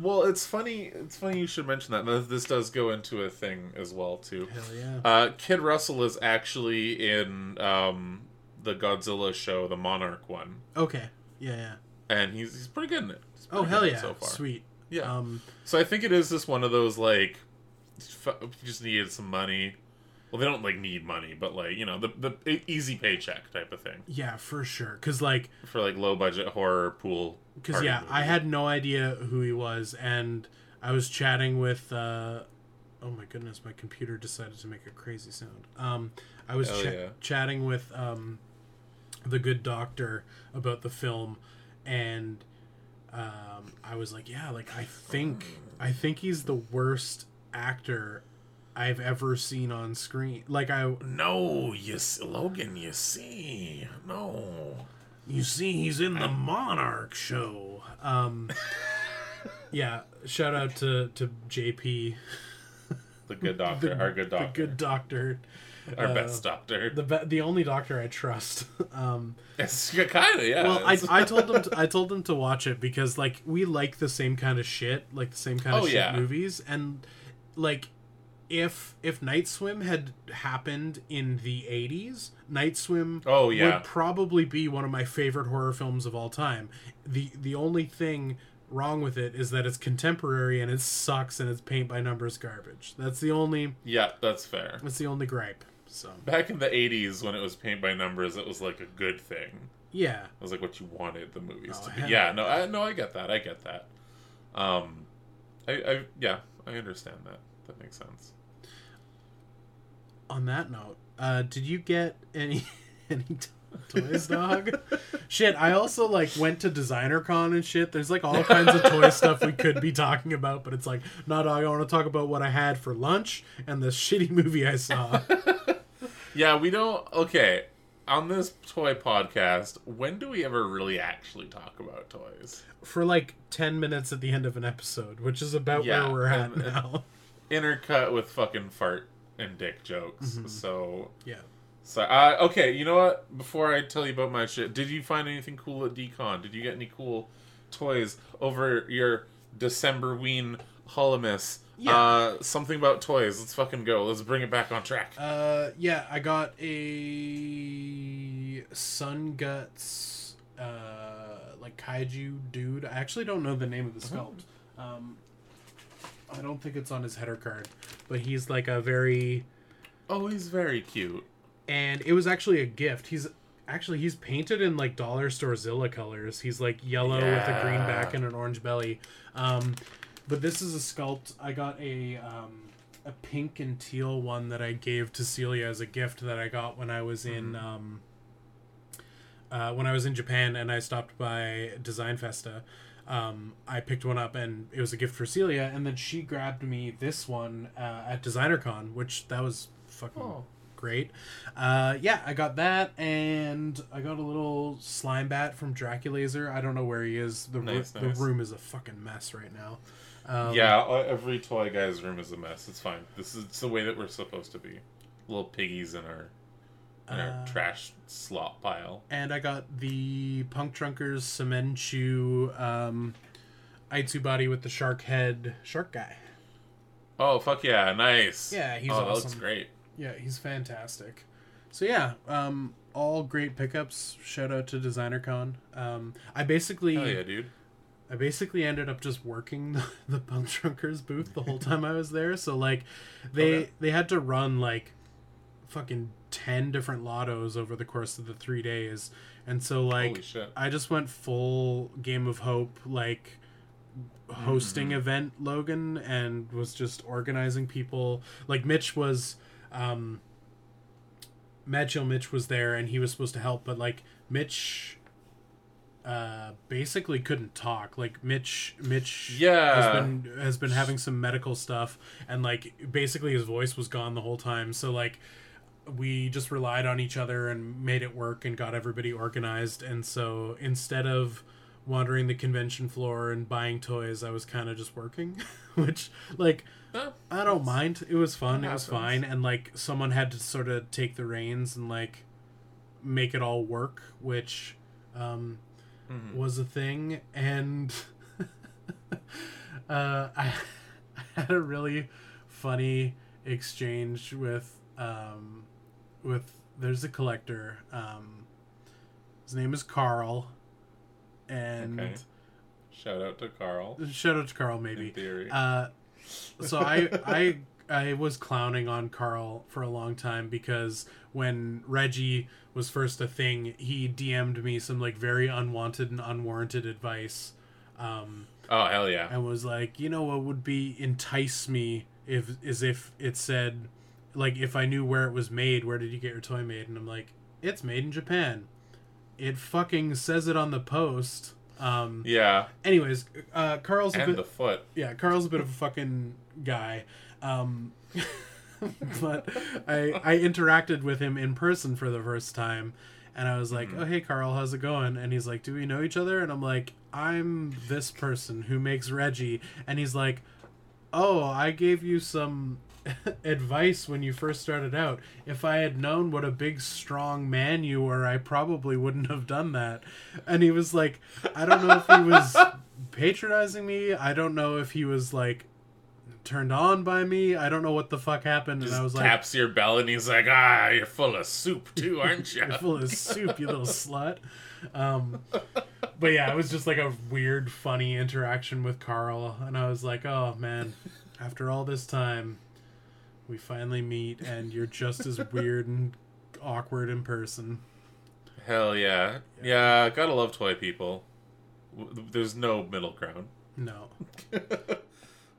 Well, it's funny. It's funny you should mention that. This- does go into a thing as well too. Hell yeah. Uh, Kid Russell is actually in um, the Godzilla show, the Monarch one, Okay. Yeah, yeah. and he's he's pretty good in it. Oh hell yeah. So far, Sweet. yeah. Um so I think it is just one of those like, f- you just needed some money. Well, they don't like need money, but like you know the the easy paycheck type of thing yeah, for sure. Cuz like for like low budget horror pool. party yeah, I had no idea who he was and I was chatting with uh Oh my goodness, my computer decided to make a crazy sound. Um I was cha- yeah. chatting with um the good doctor about the film and um I was like, yeah, like I think I think he's the worst actor I've ever seen on screen. Like I No, you s- Logan, you see, no. You see, he's in the Monarch show. Um, yeah, shout out to to JP, The good doctor, our good doctor, the good doctor, our uh, best doctor. the be- the only doctor I trust. Um, It's kind of yeah. well, I, I told him to, I told him to watch it because like we like the same kind of shit, like the same kind of Oh, shit yeah. movies, and like if if Night Swim had happened in the '80s, Night Swim Oh, yeah. would probably be one of my favorite horror films of all time. the The only thing wrong with it is that it's contemporary and it sucks and it's paint by numbers garbage. That's the only yeah, that's fair. that's the only gripe. So Back in the '80s, when it was paint by numbers, it was like a good thing. yeah, It was like what you wanted the movies Oh, to be. Yeah, no, I no, I get that. I get that. Um, I, I yeah, I understand that. That makes sense. on that note, uh, did you get any any toys, dog? shit, I also like went to designer con and shit. There's like all kinds of toy stuff we could be talking about, but it's like, no, dog. I want to talk about what I had for lunch and the shitty movie I saw. Yeah, we don't. Okay, on this toy podcast, when do we ever really actually talk about toys? for like 10 minutes at the end of an episode, which is about Yeah, where we're at now. Intercut with fucking fart and dick jokes. Mm-hmm. So yeah. So, uh, okay, you know what? Before I tell you about my shit, did you find anything cool at Decon? Did you get any cool toys over your December ween holimus? Yeah. Uh, something about toys. Let's fucking go. Let's bring it back on track. Uh, yeah, I got a Sun Guts, uh, like kaiju dude. I actually don't know the name of the sculpt. Um, I don't think it's on his header card, but he's like a very, Oh, he's very cute. and it was actually a gift. He's actually he's painted in like dollar store Zilla colors. He's like yellow with a green back and an orange belly. Um, but this is a sculpt. I got a um, a pink and teal one that I gave to Celia as a gift that I got when I was in um, uh, when I was in Japan and I stopped by Design Festa. Um, I picked one up and it was a gift for Celia, and then she grabbed me this one uh, at DesignerCon, which that was fucking Oh. great. Uh, yeah, I got that, and I got a little slime bat from Draculaser. I don't know where he is. The, ru- Nice, the room is a fucking mess right now. Um, yeah, uh, every toy guy's room is a mess. It's fine. This is it's the way that we're supposed to be. Little piggies in our in our Uh, trash slop pile. and I got the Punk Drunkers Cemenchu um, Aitsu body with the shark head shark guy. Oh fuck yeah, nice. Yeah, he's oh, that looks awesome. great. Yeah, he's fantastic. So yeah, um, all great pickups. Shout out to DesignerCon. Um, I basically, Hell yeah, dude. I basically ended up just working the, the Punk Drunkers booth the whole time I was there. So like, they Okay. they had to run like, fucking ten different lottos over the course of the three days, and so like, I just went full Game of Hope like hosting Mhm. event Logan and was just organizing people. Like Mitch was um Mad Chill Mitch was there and he was supposed to help, but like Mitch uh basically couldn't talk. Like Mitch Mitch Yeah. has been has been having some medical stuff and like basically his voice was gone the whole time. So like we just relied on each other and made it work and got everybody organized. And so instead of wandering the convention floor and buying toys i was kind of just working which like Huh? i don't mind. It was fun. It was fine. And like someone had to sort of take the reins and like make it all work which um Mhm. was a thing. And uh I, I had a really funny exchange with um with there's a collector um his name is Carl and Okay. Shout out to Carl. shout out to Carl maybe. In theory. uh, so I I I was clowning on Carl for a long time because when Reggie was first a thing, he DM'd me some like very unwanted and unwarranted advice, um, oh hell yeah. and was like, you know, what would be entice me if is if it said, like, if I knew where it was made, where did you get your toy made? And I'm like, it's made in Japan. It fucking says it on the post. Um, Yeah. anyways, uh, Carl's a And bit the foot. yeah, Carl's a bit of a fucking guy. Um, but I I interacted with him in person for the first time, and I was like, Mhm. "Oh hey, Carl, how's it going?" And he's like, "Do we know each other?" And I'm like, "I'm this person who makes Reggie," and he's like, "Oh, I gave you some." advice when you first started out. If i had known what a big strong man you were i probably wouldn't have done that. And he was like i don't know if he was patronizing me. I don't know if he was like turned on by me. I don't know what the fuck happened. Just and i was like taps your bell and he's like, ah, you're full of soup too, aren't you? you're full of soup you little slut. Um but yeah it was just like a weird funny interaction with carl. And i was like oh man after all this time we finally meet and you're just as weird and awkward in person Hell yeah. Yeah, gotta love toy people. There's no middle ground. no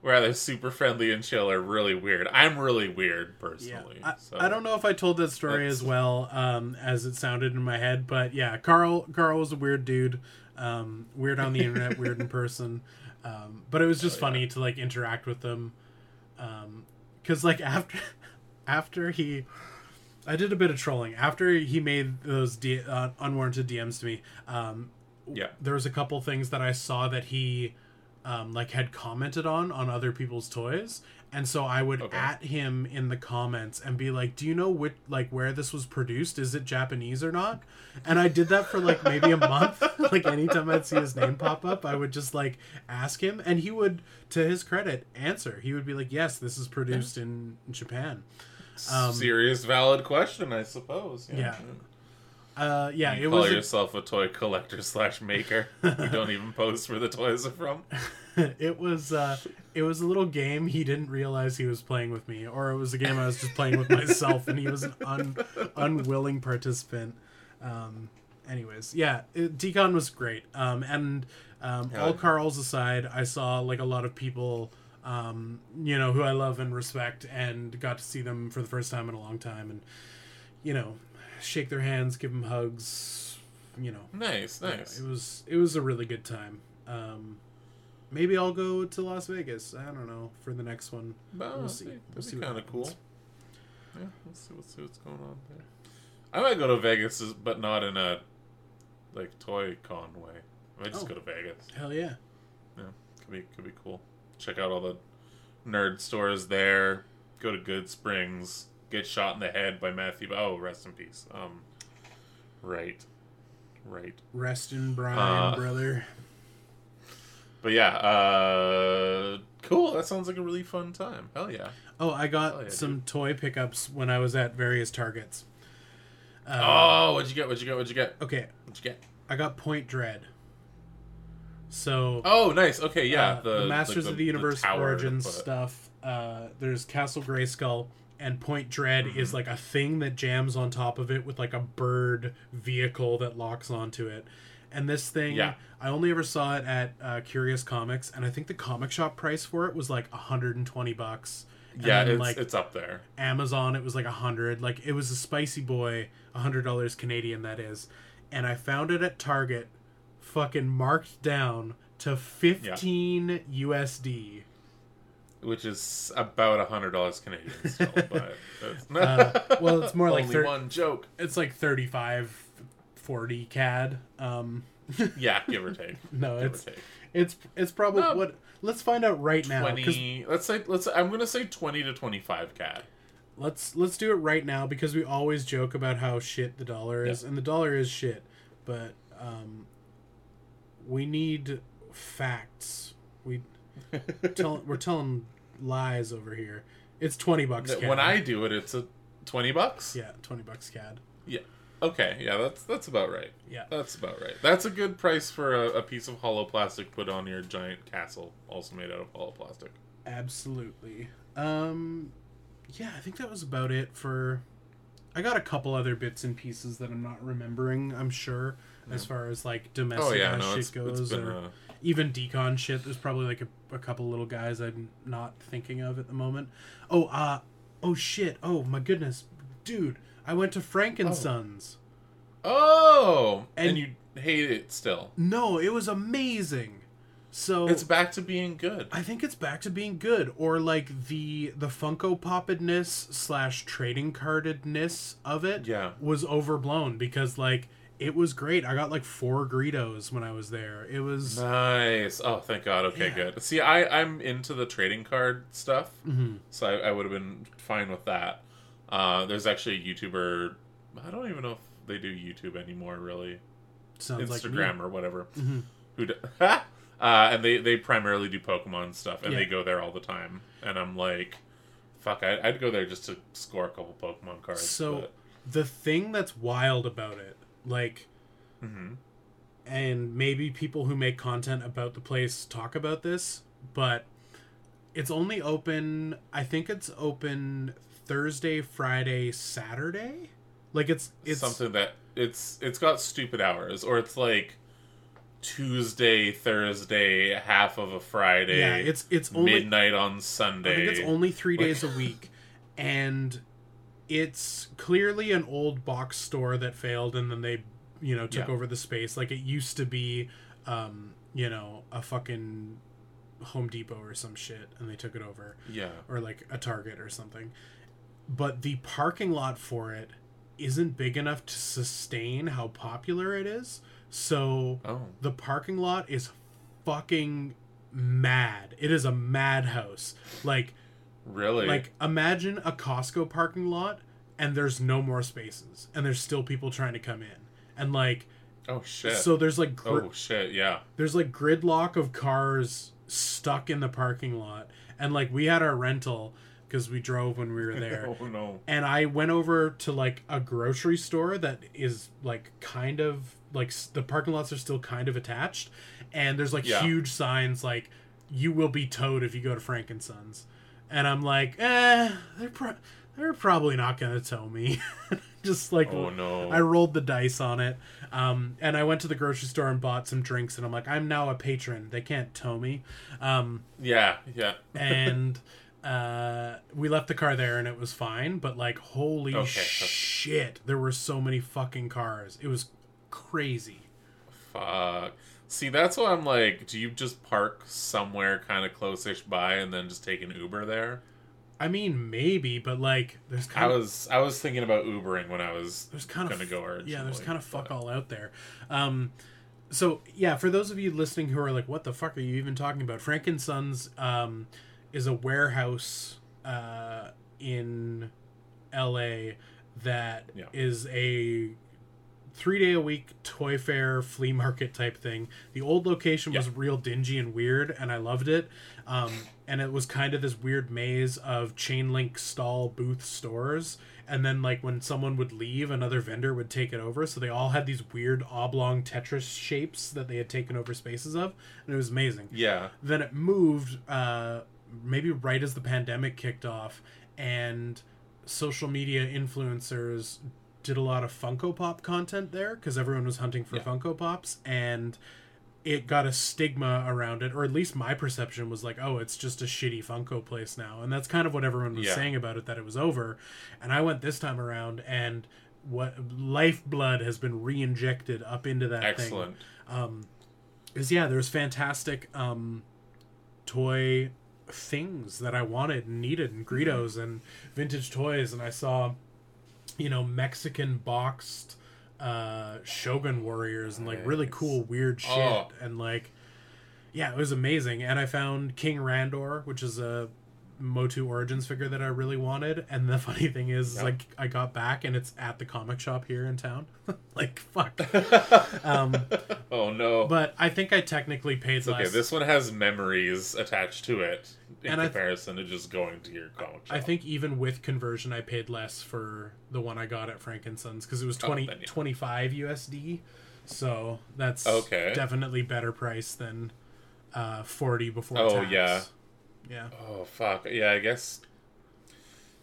We're either super friendly and chill or really weird. I'm really weird yeah personally. I, so. I don't know if i told that story That's- as well um as it sounded in my head but yeah carl carl was a weird dude um weird on the internet weird in person um but it was just Oh, funny yeah. to like interact with them um because like after after he i did a bit of trolling after he made those D, uh, unwarranted dms to me um Yeah. there was a couple things that i saw that he um like had commented on on other people's toys. And so i would Okay. at him in the comments and be like do you know which like where this was produced? Is it japanese or not? And i did that for like maybe a month. Like anytime i'd see his name pop up i would just like ask him. And he would to his credit answer. He would be like yes this is produced in japan. Um, Serious, valid question, I suppose. Yeah. Uh yeah you it call was a- yourself a toy collector slash maker. you don't even post where the toys are from. it was uh it was a little game he didn't realize he was playing with me or it was a game i was just playing with myself and he was an un, unwilling participant um anyways yeah it, decon was great um and um all carl's aside i saw like a lot of people um you know who i love and respect and got to see them for the first time in a long time and you know shake their hands give them hugs you know Nice, yeah, nice. it was it was a really good time. Um, maybe I'll go to Las Vegas. I don't know for the next one. Oh, we'll see. We'll be see kind of cool. Yeah, let's see, let's see what's going on there. I might go to Vegas, but not in a like toy con way. I might just Oh. go to Vegas. Hell yeah. yeah! Could be could be cool. Check out all the nerd stores there. Go to Goodsprings. Get shot in the head by Matthew. Oh, rest in peace. Um, right, right. Rest in Brian, Uh, brother. but yeah, uh, cool. That sounds like a really fun time. Hell yeah. Oh, I got yeah, some toy pickups when I was at various Targets. Uh, oh, what'd you get? What'd you get? What'd you get? okay. What'd you get? I got Point Dread. So Oh, nice. Okay, yeah. uh, the, Masters like of the Universe tower Origins stuff. Uh, there's Castle Grayskull, and Point Dread Mm-hmm. is like a thing that jams on top of it with like a bird vehicle that locks onto it. And this thing, Yeah. I only ever saw it at uh, Curious Comics, and I think the comic shop price for it was like 120 bucks. And Yeah, it's, like it's up there. Amazon, it was like a hundred. Like it was a spicy boy, a hundred dollars Canadian that is. And I found it at Target, fucking marked down to fifteen USD. Which is about a hundred dollars Canadian still, but Uh, well, it's more like only thir- one joke. It's like 35, 40 CAD. Um, Yeah, give or take. no, Give it's or take. it's it's probably what. Let's find out right now. 'cause Twenty. Let's say. Let's. I'm gonna say twenty to twenty-five CAD. let's let's do it right now because we always joke about how shit the dollar is, and the dollar is shit. But um, we need facts. We tell, we're telling lies over here. It's twenty bucks. CAD. when I do it, it's a twenty bucks. yeah, twenty bucks CAD. Yeah. Okay. Yeah. That's that's about right. Yeah. That's about right. That's a good price for a, a piece of hollow plastic put on your giant castle, also made out of hollow plastic. Absolutely. Um, yeah, I think that was about it for. I got a couple other bits and pieces that I'm not remembering. I'm sure, as far as like domestic Oh yeah, no, shit it's, goes, it's been or a, even decon shit. There's probably like a, a couple little guys I'm not thinking of at the moment. Oh, uh, oh shit. Oh my goodness, dude, I went to Frank and Oh. Sons. oh, and, And- you hate it still. No, it was amazing. So It's back to being good. I think it's back to being good, or like the the Funko Poppedness slash trading cardedness of it Yeah. was overblown because like it was great. I got like four Greedos when I was there. It was Nice. Oh, thank God. Okay, Yeah. good. See, I I'm into the trading card stuff, Mhm. so I, I would have been fine with that. Uh, there's actually a YouTuber. I don't even know if they do YouTube anymore, really. sounds Instagram me. or whatever. Mhm. Who? Do, uh, and they they primarily do Pokemon stuff, and Yeah. they go there all the time. And I'm like, fuck, I, I'd go there just to score a couple Pokemon cards. So the thing that's wild about it, like, Mhm. and maybe people who make content about the place talk about this, but it's only open. I think it's open Thursday, Friday, Saturday. Like it's it's something that it's it's got stupid hours, or it's like Tuesday, Thursday, half of a Friday. yeah, it's it's only midnight on I Sunday. think it's only three days a week, and it's clearly an old box store that failed, and then they, you know, took Yeah. over the space. Like it used to be, um, you know, a fucking Home Depot or some shit, and they took it over, yeah. or like a Target or something. But the parking lot for it isn't big enough to sustain how popular it is. So Oh, the parking lot is fucking mad. It is a madhouse. Like really? like imagine a Costco parking lot and there's no more spaces and there's still people trying to come in. And like oh shit. so there's like gr- oh shit. Yeah. there's like gridlock of cars stuck in the parking lot and like we had our rental because we drove when we were there oh no. and I went over to like a grocery store that is like kind of like the parking lots are still kind of attached, and there's like Yeah. huge signs like "You will be towed if you go to Frank and I'm like, eh, they're pro- they're probably not gonna tow me. Just like Oh no. I rolled the dice on it, um, and I went to the grocery store and bought some drinks, and I'm like, I'm now a patron. They can't tow me. Um, yeah. Yeah. and uh, we left the car there and it was fine. But like, holy Okay. shit, there were so many fucking cars. It was crazy. Fuck. See, that's why I'm like, do you just park somewhere kind of close-ish by and then just take an Uber there? I mean, maybe, but like, there's I kind of was I was thinking about Ubering when I was there's kind gonna of go yeah, there's kind of fuck but- all out there. Um, so yeah, for those of you listening who are like, what the fuck are you even talking about? Frank and Sons um, is a warehouse uh, in L.A. that is Yeah. a three day a week toy fair flea market type thing. The old location was real dingy and weird, and I loved it. Um, and it was kind of this weird maze of chain link stall booth stores. And then, like, when someone would leave, another vendor would take it over. So they all had these weird oblong Tetris shapes that they had taken over spaces of. And it was amazing Yeah. then it moved uh, maybe right as the pandemic kicked off and social media influencers did a lot of funko pop content there because everyone was hunting for Yeah. funko pops and it got a stigma around it or at least my perception was like oh it's just a shitty funko place now and that's kind of what everyone was Yeah. saying about it that it was over and i went this time around and what lifeblood has been re-injected up into that thing Excellent. is yeah, there's fantastic um, toy things that I wanted and needed and Mm-hmm. Greedos and vintage toys, and I saw, you know, Mexican boxed uh, Shogun warriors and like really cool weird shit Oh. and like, yeah, it was amazing. And I found King Randor, which is a Motu Origins figure that I really wanted. And the funny thing is, Yeah. like I got back and it's at the comic shop here in town. like fuck. um, Oh no. but I think I technically paid It's less. okay. This one has memories attached to it in And I th- comparison to just going to your comic shop. I think even with conversion, I paid less for the one I got at Frankensons because it was 20, Oh, yeah. 25 USD. So that's Okay. definitely better price than uh, 40 before Oh, tax. yeah. Yeah. Oh fuck. Yeah, I guess.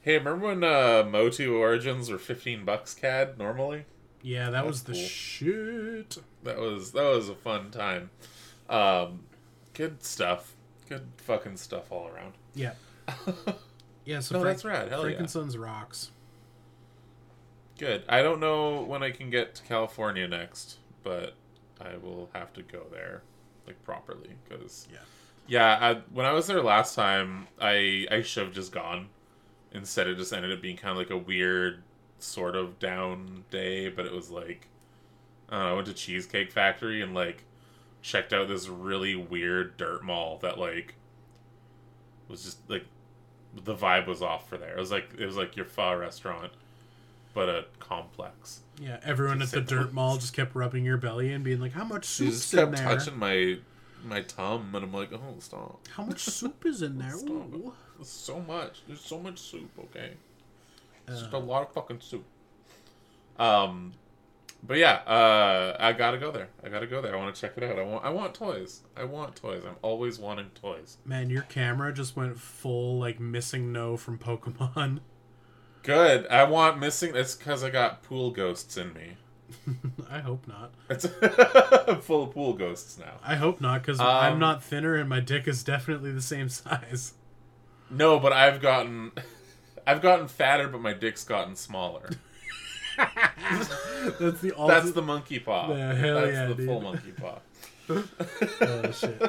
Hey, remember when uh, Motu Origins were fifteen bucks CAD normally? Yeah, that was the That's cool. shit. That was that was a fun time. Um, good stuff. Good fucking stuff all around. Yeah. Yeah, so No, Frank- that's rad. Hell yeah. Frankensons rocks. Good. I don't know when I can get to California next, but I will have to go there like properly because Yeah. Yeah. I, when I was there last time, I I should have just gone. Instead, it just ended up being kind of like a weird sort of down day, but it was like I don't know. I went to Cheesecake Factory and like checked out this really weird dirt mall that like was just like the vibe was off for there. It was like it was like your pho restaurant, but a complex. Yeah, everyone at the dirt mall just kept rubbing your belly and being like, "How much soup's just in kept there? touching my my tum, and I'm like, oh, stop. How much soup is in there?" Ooh. So much. There's so much soup. Okay, it's just Uh. a lot of fucking soup. Um, but yeah, uh, I gotta go there. I gotta go there. I want to check it out. I want. I want toys. I want toys. I'm always wanting toys. Man, your camera just went full like MissingNo from Pokemon. Good. I want missing. It's because I got pool ghosts in me. I hope not. It's I'm full of pool ghosts now. I hope not, because Um, I'm not thinner and my dick is definitely the same size. No, but I've gotten, I've gotten fatter, but my dick's gotten smaller. That's the ulti- That's the monkey paw. Yeah, hell That's yeah, the dude. full monkey paw. oh shit.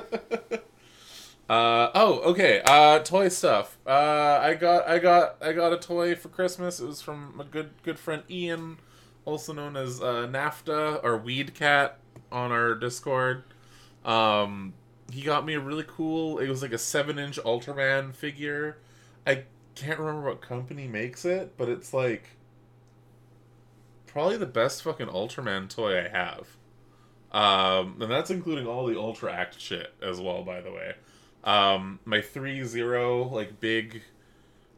Uh, oh, okay. Uh, toy stuff. Uh, I got, I got, I got a toy for Christmas. It was from a good, good friend Ian, also known as uh, NAFTA or Weed Cat on our Discord. Um, he got me a really cool. It was like a seven-inch Ultraman figure. I can't remember what company makes it, but it's like probably the best fucking Ultraman toy I have. Um, and that's including all the Ultra Act shit as well, by the way. Um, my threezero like big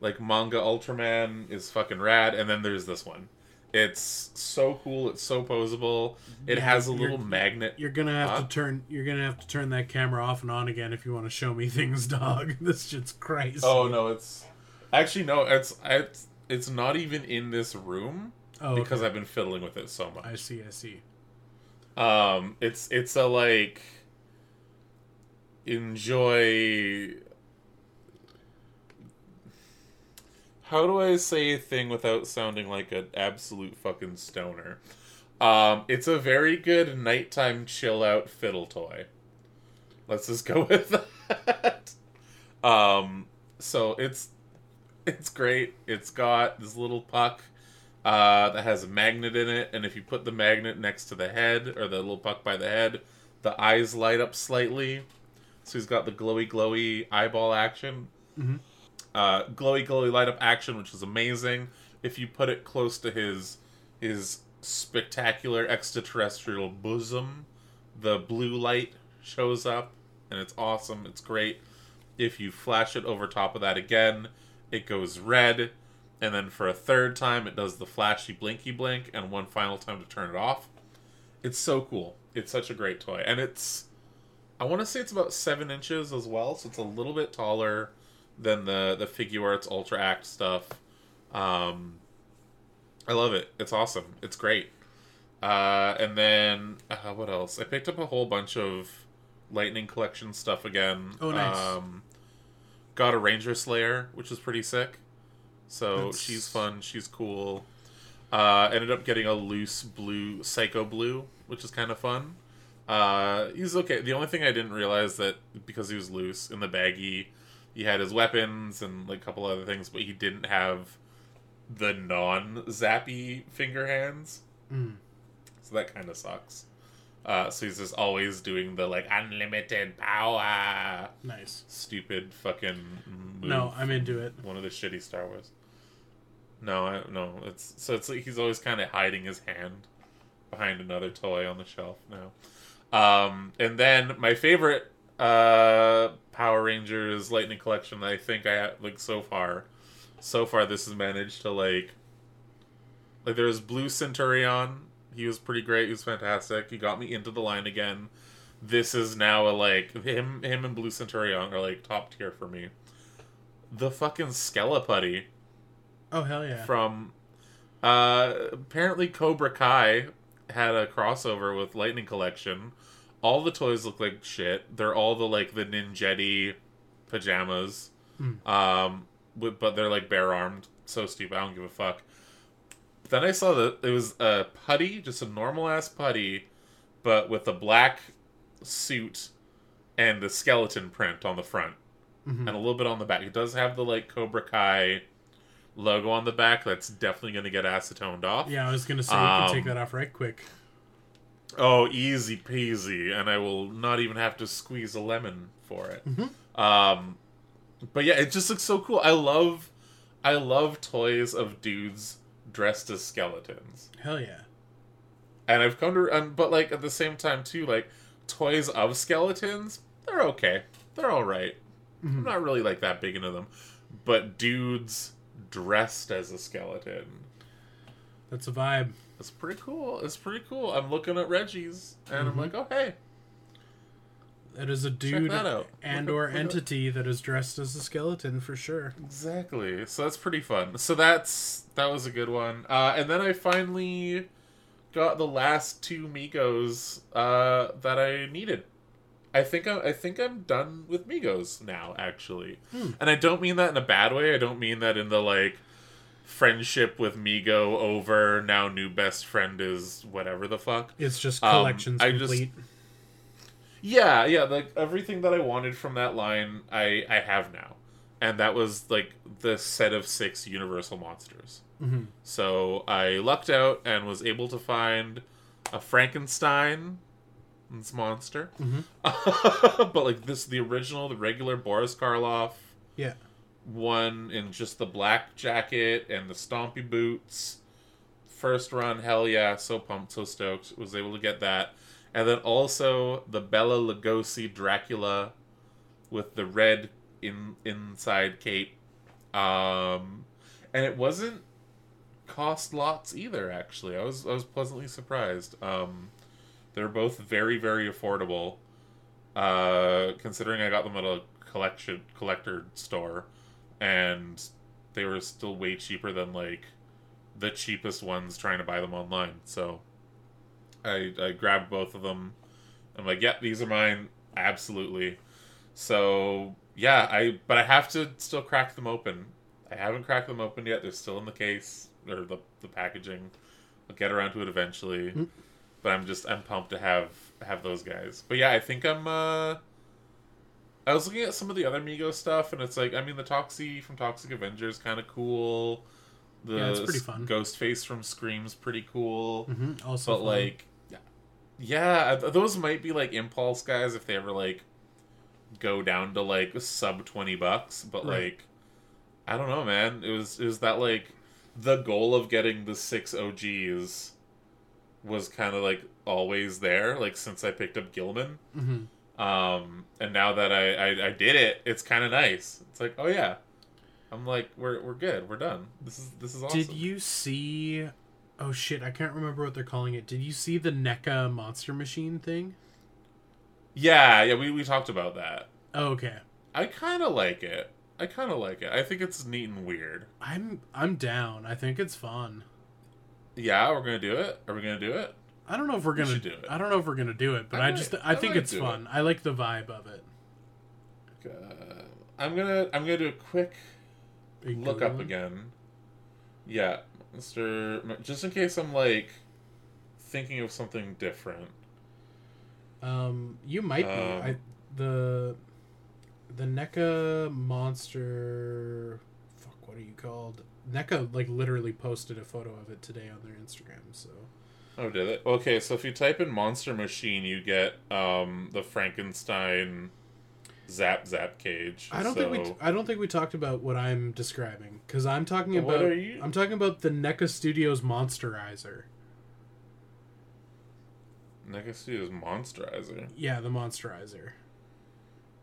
like manga Ultraman is fucking rad, and then there's this one. It's so cool. It's so posable. It has a you're- little magnet. You're gonna have Huh? to turn. You're gonna have to turn that camera off and on again if you want to show me things, dog. This shit's crazy. Oh no, it's actually no. It's it's it's not even in this room Oh, because okay. I've been fiddling with it so much. I see. I see. Um, it's it's a like enjoy. How do I say a thing without sounding like an absolute fucking stoner? Um, it's a very good nighttime chill out fiddle toy. Let's just go with that. Um, so it's it's great. It's got this little puck uh, that has a magnet in it, and if you put the magnet next to the head or the little puck by the head, the eyes light up slightly. So he's got the glowy, glowy eyeball action. Mhm. Uh, glowy, glowy light up action, which is amazing. If you put it close to his his spectacular extraterrestrial bosom, the blue light shows up, and it's awesome. It's great. If you flash it over top of that again, it goes red, and then for a third time, it does the flashy blinky blink, and one final time to turn it off. It's so cool. It's such a great toy, and it's. I want to say it's about seven inches as well, so it's a little bit taller than the the Figuarts Ultra Act stuff. Um, I love it. It's awesome. It's great. Uh, and then uh, what else? I picked up a whole bunch of Lightning Collection stuff again. Oh, nice. Um, got a Ranger Slayer, which is pretty sick. So That's- she's fun. She's cool. Uh, ended up getting a loose blue Psycho Blue, which is kind of fun. Uh, he's okay. The only thing I didn't realize that because he was loose in the baggie, he had his weapons and like a couple other things, but he didn't have the non-zappy finger hands. Mm. So that kind of sucks. Uh, so he's just always doing the like unlimited power, Nice. stupid fucking. Move. No, I'm into it. one of the shitty Star Wars. No, I, no, it's so it's like he's always kind of hiding his hand behind another toy on the shelf now. Um, and then my favorite uh Power Rangers Lightning Collection that I think I have like so far, so far this has managed to like like there's Blue Centurion. He was pretty great. He was fantastic. He got me into the line again. This is now a like him him and Blue Centurion are like top tier for me. The fucking Skelleputty Oh hell yeah. from uh apparently Cobra Kai had a crossover with Lightning Collection. All the toys look like shit. They're all the like the ninjetti pajamas. Hmm. Um but they're like bare armed. So stupid. I don't give a fuck. Then I saw that it was a putty, just a normal ass putty, but with a black suit and the skeleton print on the front Mhm. and a little bit on the back. It does have the like Cobra Kai logo on the back. That's definitely going to get acetoned off. Yeah, I was gonna say you can take Um, that off right quick. Oh, easy peasy, and I will not even have to squeeze a lemon for it. Mhm. Um, but yeah, it just looks so cool. I love, I love toys of dudes dressed as skeletons, Hell yeah. and I've come to, um, but like at the same time too, like toys of skeletons, they're okay, they're all right. I'm Mhm. not really like that big into them, but dudes dressed as a skeleton. That's a vibe. It's pretty cool. It's pretty cool. I'm looking at Reggie's and Mhm. I'm like, oh hey, That is a dude and or entity that is dressed as a skeleton for sure. exactly. So that's pretty fun. So that's that was a good one. Uh, and then I finally got the last two Megos uh, that I needed. I think I'm, I think I'm done with Megos now, actually. Hmm. And I don't mean that in a bad way. I don't mean that in the like friendship with Mego over now new best friend is whatever the fuck. It's just Um, collections I just- complete. Yeah, yeah, like everything that I wanted from that line, I I have now, and that was like the set of six Universal monsters. hmm So I lucked out and was able to find a Frankenstein monster, hmm but like this, the original, the regular Boris Karloff Yeah. One in just the black jacket and the stompy boots. First run, hell yeah, so pumped, so stoked. Was able to get that. And then also the Bela Lugosi Dracula with the red in inside cape. Um and it wasn't cost lots either actually. I was I was pleasantly surprised. Um they're both very very affordable. Uh considering I got them at a collection collector store and they were still way cheaper than like the cheapest ones trying to buy them online. So I I grabbed both of them. I'm like, yeah, these are mine, absolutely. So yeah, I but I have to still crack them open. I haven't cracked them open yet. They're still in the case or the the packaging. I'll get around to it eventually. Mm. But I'm just I'm pumped to have have those guys. But yeah, I think I'm uh I was looking at some of the other Megos stuff, and it's like, I mean, the Toxie from Toxic Avengers kind of cool. The Yeah, it's pretty fun. Ghostface from Scream's pretty cool. hmm Also, But fun. like, yeah, th- those might be like impulse guys if they ever like go down to like sub twenty bucks. But Right. like, I don't know, man. It was it was that like the goal of getting the six OGs was kind of like always there, like since I picked up Gill-man. hmm Um, and now that I, I, I did it, it's kind of nice. It's like, oh yeah, I'm like, we're we're good, we're done. This is this is awesome. Did you see? Oh shit! I can't remember what they're calling it. Did you see the NECA Monster Machine thing? Yeah, yeah, we we talked about that. Oh, okay. I kind of like it. I kind of like it. I think it's neat and weird. I'm I'm down. I think it's fun. Yeah, we're gonna do it. Are we gonna do it? I don't know if we're gonna should do it. I don't know if we're gonna do it, but I I, might- just I I think it's fun. I like the vibe of it. Uh, I'm gonna I'm gonna do a quick you look up Googling? again. Yeah, Mister. Just in case I'm like thinking of something different. Um, you might be. Um, I the the NECA monster. Fuck, what are you called? NECA like literally posted a photo of it today on their Instagram. So Oh, did it? Okay, so if you type in Monster Machine, you get um the Frankenstein Zap Zap cage. I don't so... think we I don't think we talked about what I'm describing because I'm talking about you- I'm talking about the NECA Studios Monsterizer. Next is Monsterizer. Yeah, the Monsterizer.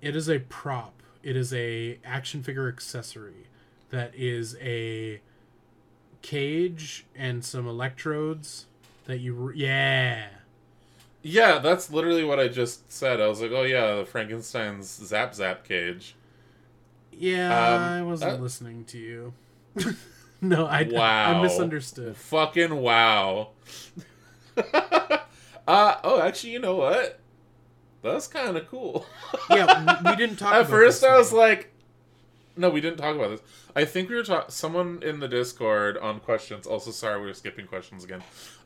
It is a prop. It is a action figure accessory that is a cage and some electrodes that you re- yeah. Yeah, that's literally what I just said. I was like, oh yeah, the Frankenstein's Zap Zap cage. Yeah, Um, I wasn't listening to you. no, I Wow. I misunderstood. Fucking wow. uh oh, actually, you know what? That's kind of cool. Yeah, we- didn't talk At first, I was like, no, we didn't talk about this. I think we were talking. Someone in the Discord on questions. Also, sorry, we were skipping questions again.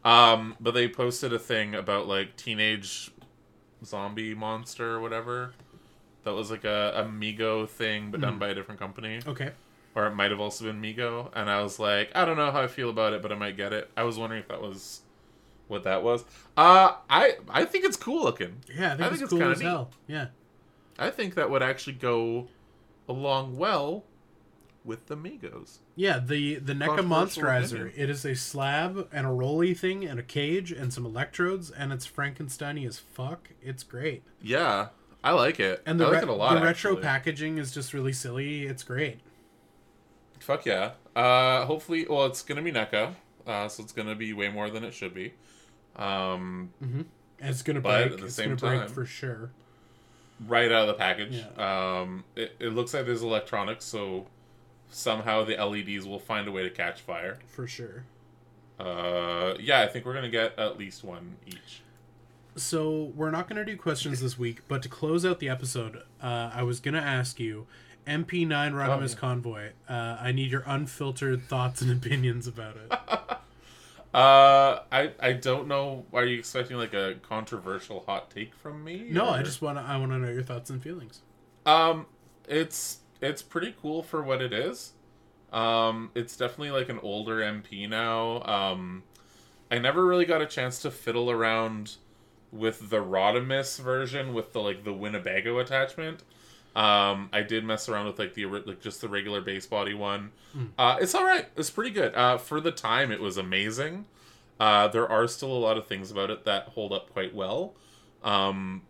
Um, but they posted a thing about like teenage zombie monster or whatever. That was like a, a Mego thing, but Hmm. done by a different company, Okay. or it might have also been Mego. And I was like, I don't know how I feel about it, but I might get it. I was wondering if that was what that was. Uh, I I think it's cool looking. Yeah, I think, I it's, think it's cool kinda as neat. hell. Yeah. I think that would actually go along well with the Megos. Yeah, the the NECA Monsterizer. It is a slab and a rolly thing and a cage and some electrodes and it's Frankenstein as fuck. It's great. Yeah, I like it. And the I like re- it a lot. the retro actually. packaging is just really silly. It's great. Fuck yeah. Uh, hopefully, well, it's gonna be NECA, uh, so it's gonna be way more than it should be. Um, And it's gonna break. at the it's same time- for sure. right out of the package. Um, it, it looks like there's electronics, so somehow the LEDs will find a way to catch fire. For sure. Uh, yeah, I think we're gonna get at least one each. So we're not gonna do questions this week, but to close out the episode, uh, I was gonna ask you, MP9 Rodimus yeah. Convoy. Uh, I need your unfiltered thoughts and opinions about it. Uh, I I don't know. Are you expecting like a controversial hot take from me? No, I just wanna I wanna know your thoughts and feelings. Um, it's it's pretty cool for what it is. Um, it's definitely like an older MP now. Um, I never really got a chance to fiddle around with the Rodimus version with the like the Winnebago attachment. Um, I did mess around with like the like just the regular base body one. Uh, it's all right. It's pretty good. Uh, for the time, it was amazing. Uh, there are still a lot of things about it that hold up quite well. Um,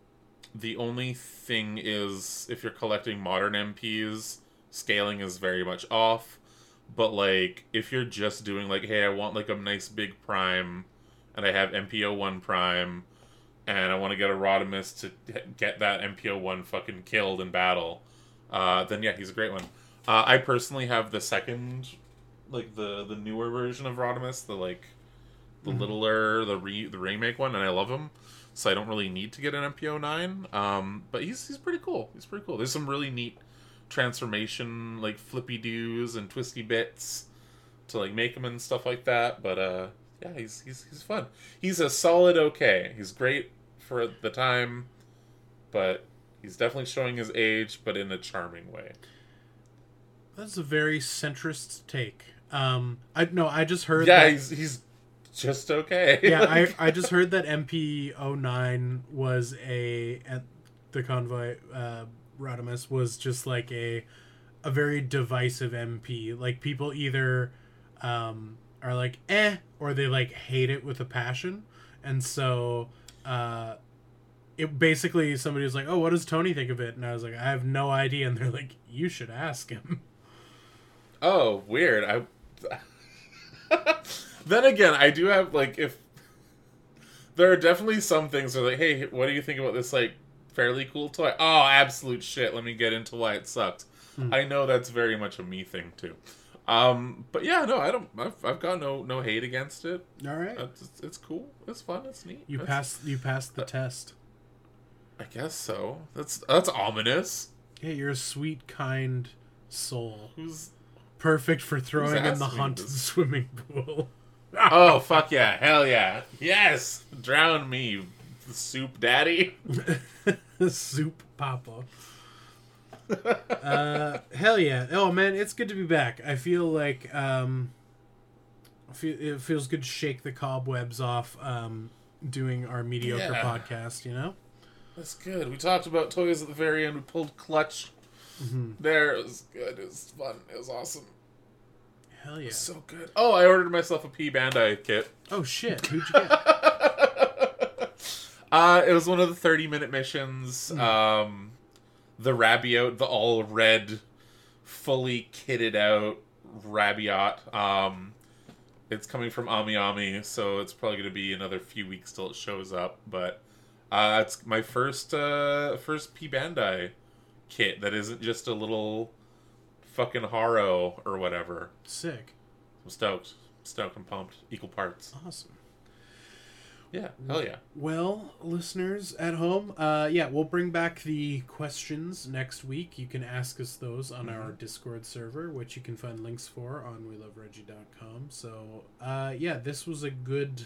the only thing is if you're collecting modern MPs, scaling is very much off. But like if you're just doing like, hey, I want like a nice big prime, and I have MPO one prime, and I want to get a Rodimus to get that MPO one fucking killed in battle, uh, then yeah, he's a great one. Uh, I personally have the second, like the the newer version of Rodimus, the like the littler, the re the remake one, and I love him. So I don't really need to get an MPO nine. Um, but he's he's pretty cool. He's pretty cool. There's some really neat transformation like flippy doos and twisty bits to like make him and stuff like that. But uh, yeah, he's he's he's fun. He's a solid okay. He's great for the time, but he's definitely showing his age, but in a charming way. That's a very centrist take. Um, I no, I just heard. yeah, that, he's he's just okay. yeah, I I just heard that MP09 was a at the convoy. Uh, Rodimus was just like a a very divisive MP. Like people either um are like eh or they like hate it with a passion. and so uh, it basically somebody was like, "Oh, what does Tony think of it?" And I was like, "I have no idea." And they're like, "You should ask him." Oh, weird. I. then again, I do have like if there are definitely some things that are like, hey, what do you think about this like fairly cool toy? Oh, absolute shit. Let me get into why it sucks. Hmm. I know that's very much a me thing too. Um, but yeah, no, I don't. I've, I've got no no hate against it. All right, It's, it's, cool. It's fun. It's neat. you passed. You passed the test. I guess so. That's that's ominous. Yeah, you're a sweet, kind soul, Who's? perfect for throwing in the haunted swimming pool. Oh fuck yeah! Hell yeah! Yes, drown me, soup daddy. Soup Papa. uh, hell yeah! Oh man, it's good to be back. I feel like um, it feels good to shake the cobwebs off. Um, doing our mediocre Yeah. podcast, you know. That's good. We talked about toys at the very end. We pulled clutch. There, it was good. It was fun. It was awesome. Hell yeah! So good. Oh, I ordered myself a P Bandai kit. Oh shit! Who'd you get? Uh, it was one of the 30 minute missions. Um, the Rabiot, the all red, fully kitted out Rabiot. Um, it's coming from Ami Ami, so it's probably going to be another few weeks till it shows up. But uh, it's my first uh, first P Bandai kit that isn't just a little fucking Haro or whatever. Sick. I'm stoked. Stoked and pumped. Equal parts. Awesome. Yeah, hell yeah. Well, listeners at home, uh, yeah, we'll bring back the questions next week. You can ask us those on our Discord server, which you can find links for on welovereggie.com. So, uh, yeah, this was a good,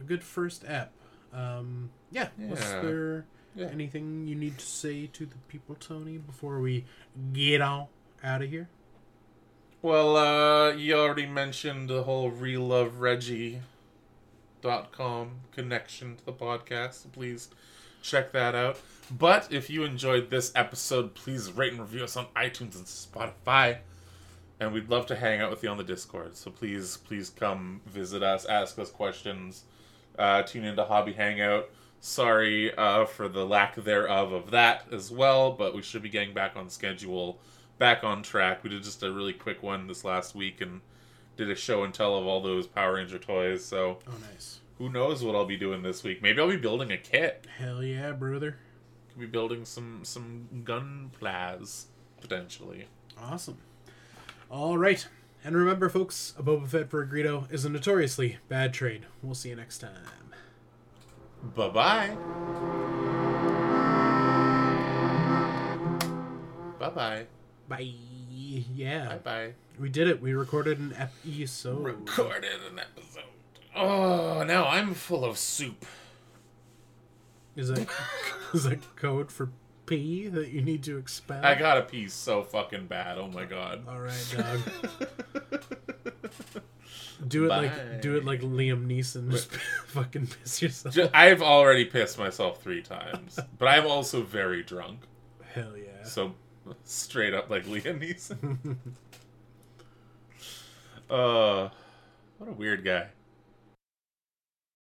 a good first ep. Um, yeah, was there Yeah. anything you need to say to the people, Tony, before we get on out of here? Well, uh, you already mentioned the whole welovereggie.com connection to the podcast. So please check that out. But if you enjoyed this episode, please rate and review us on iTunes and Spotify. And we'd love to hang out with you on the Discord. So please, please come visit us, ask us questions, uh, tune into Hobby Hangout. Sorry uh, for the lack thereof of that as well, but we should be getting back on schedule, back on track. We did just a really quick one this last week and did a show and tell of all those Power Ranger toys. So Oh, nice. who knows what I'll be doing this week? Maybe I'll be building a kit. Hell yeah, brother. Could be building some some gun plas potentially. Awesome. All right. And remember, folks, a Boba Fett for a Greedo is a notoriously bad trade. We'll see you next time. Bye bye. Bye bye. Bye. Yeah. Bye bye. We did it. We recorded an episode. Recorded an episode. Oh, now I'm full of soup. Is that is that code for pee that you need to expel? I got a pee so fucking bad. Oh my god. All right, dog. Do it Bye. like do it like Liam Neeson. Just fucking piss yourself. Ju- I've already pissed myself three times, but I'm also very drunk. Hell yeah. So straight up like Liam Neeson. uh, what a weird guy.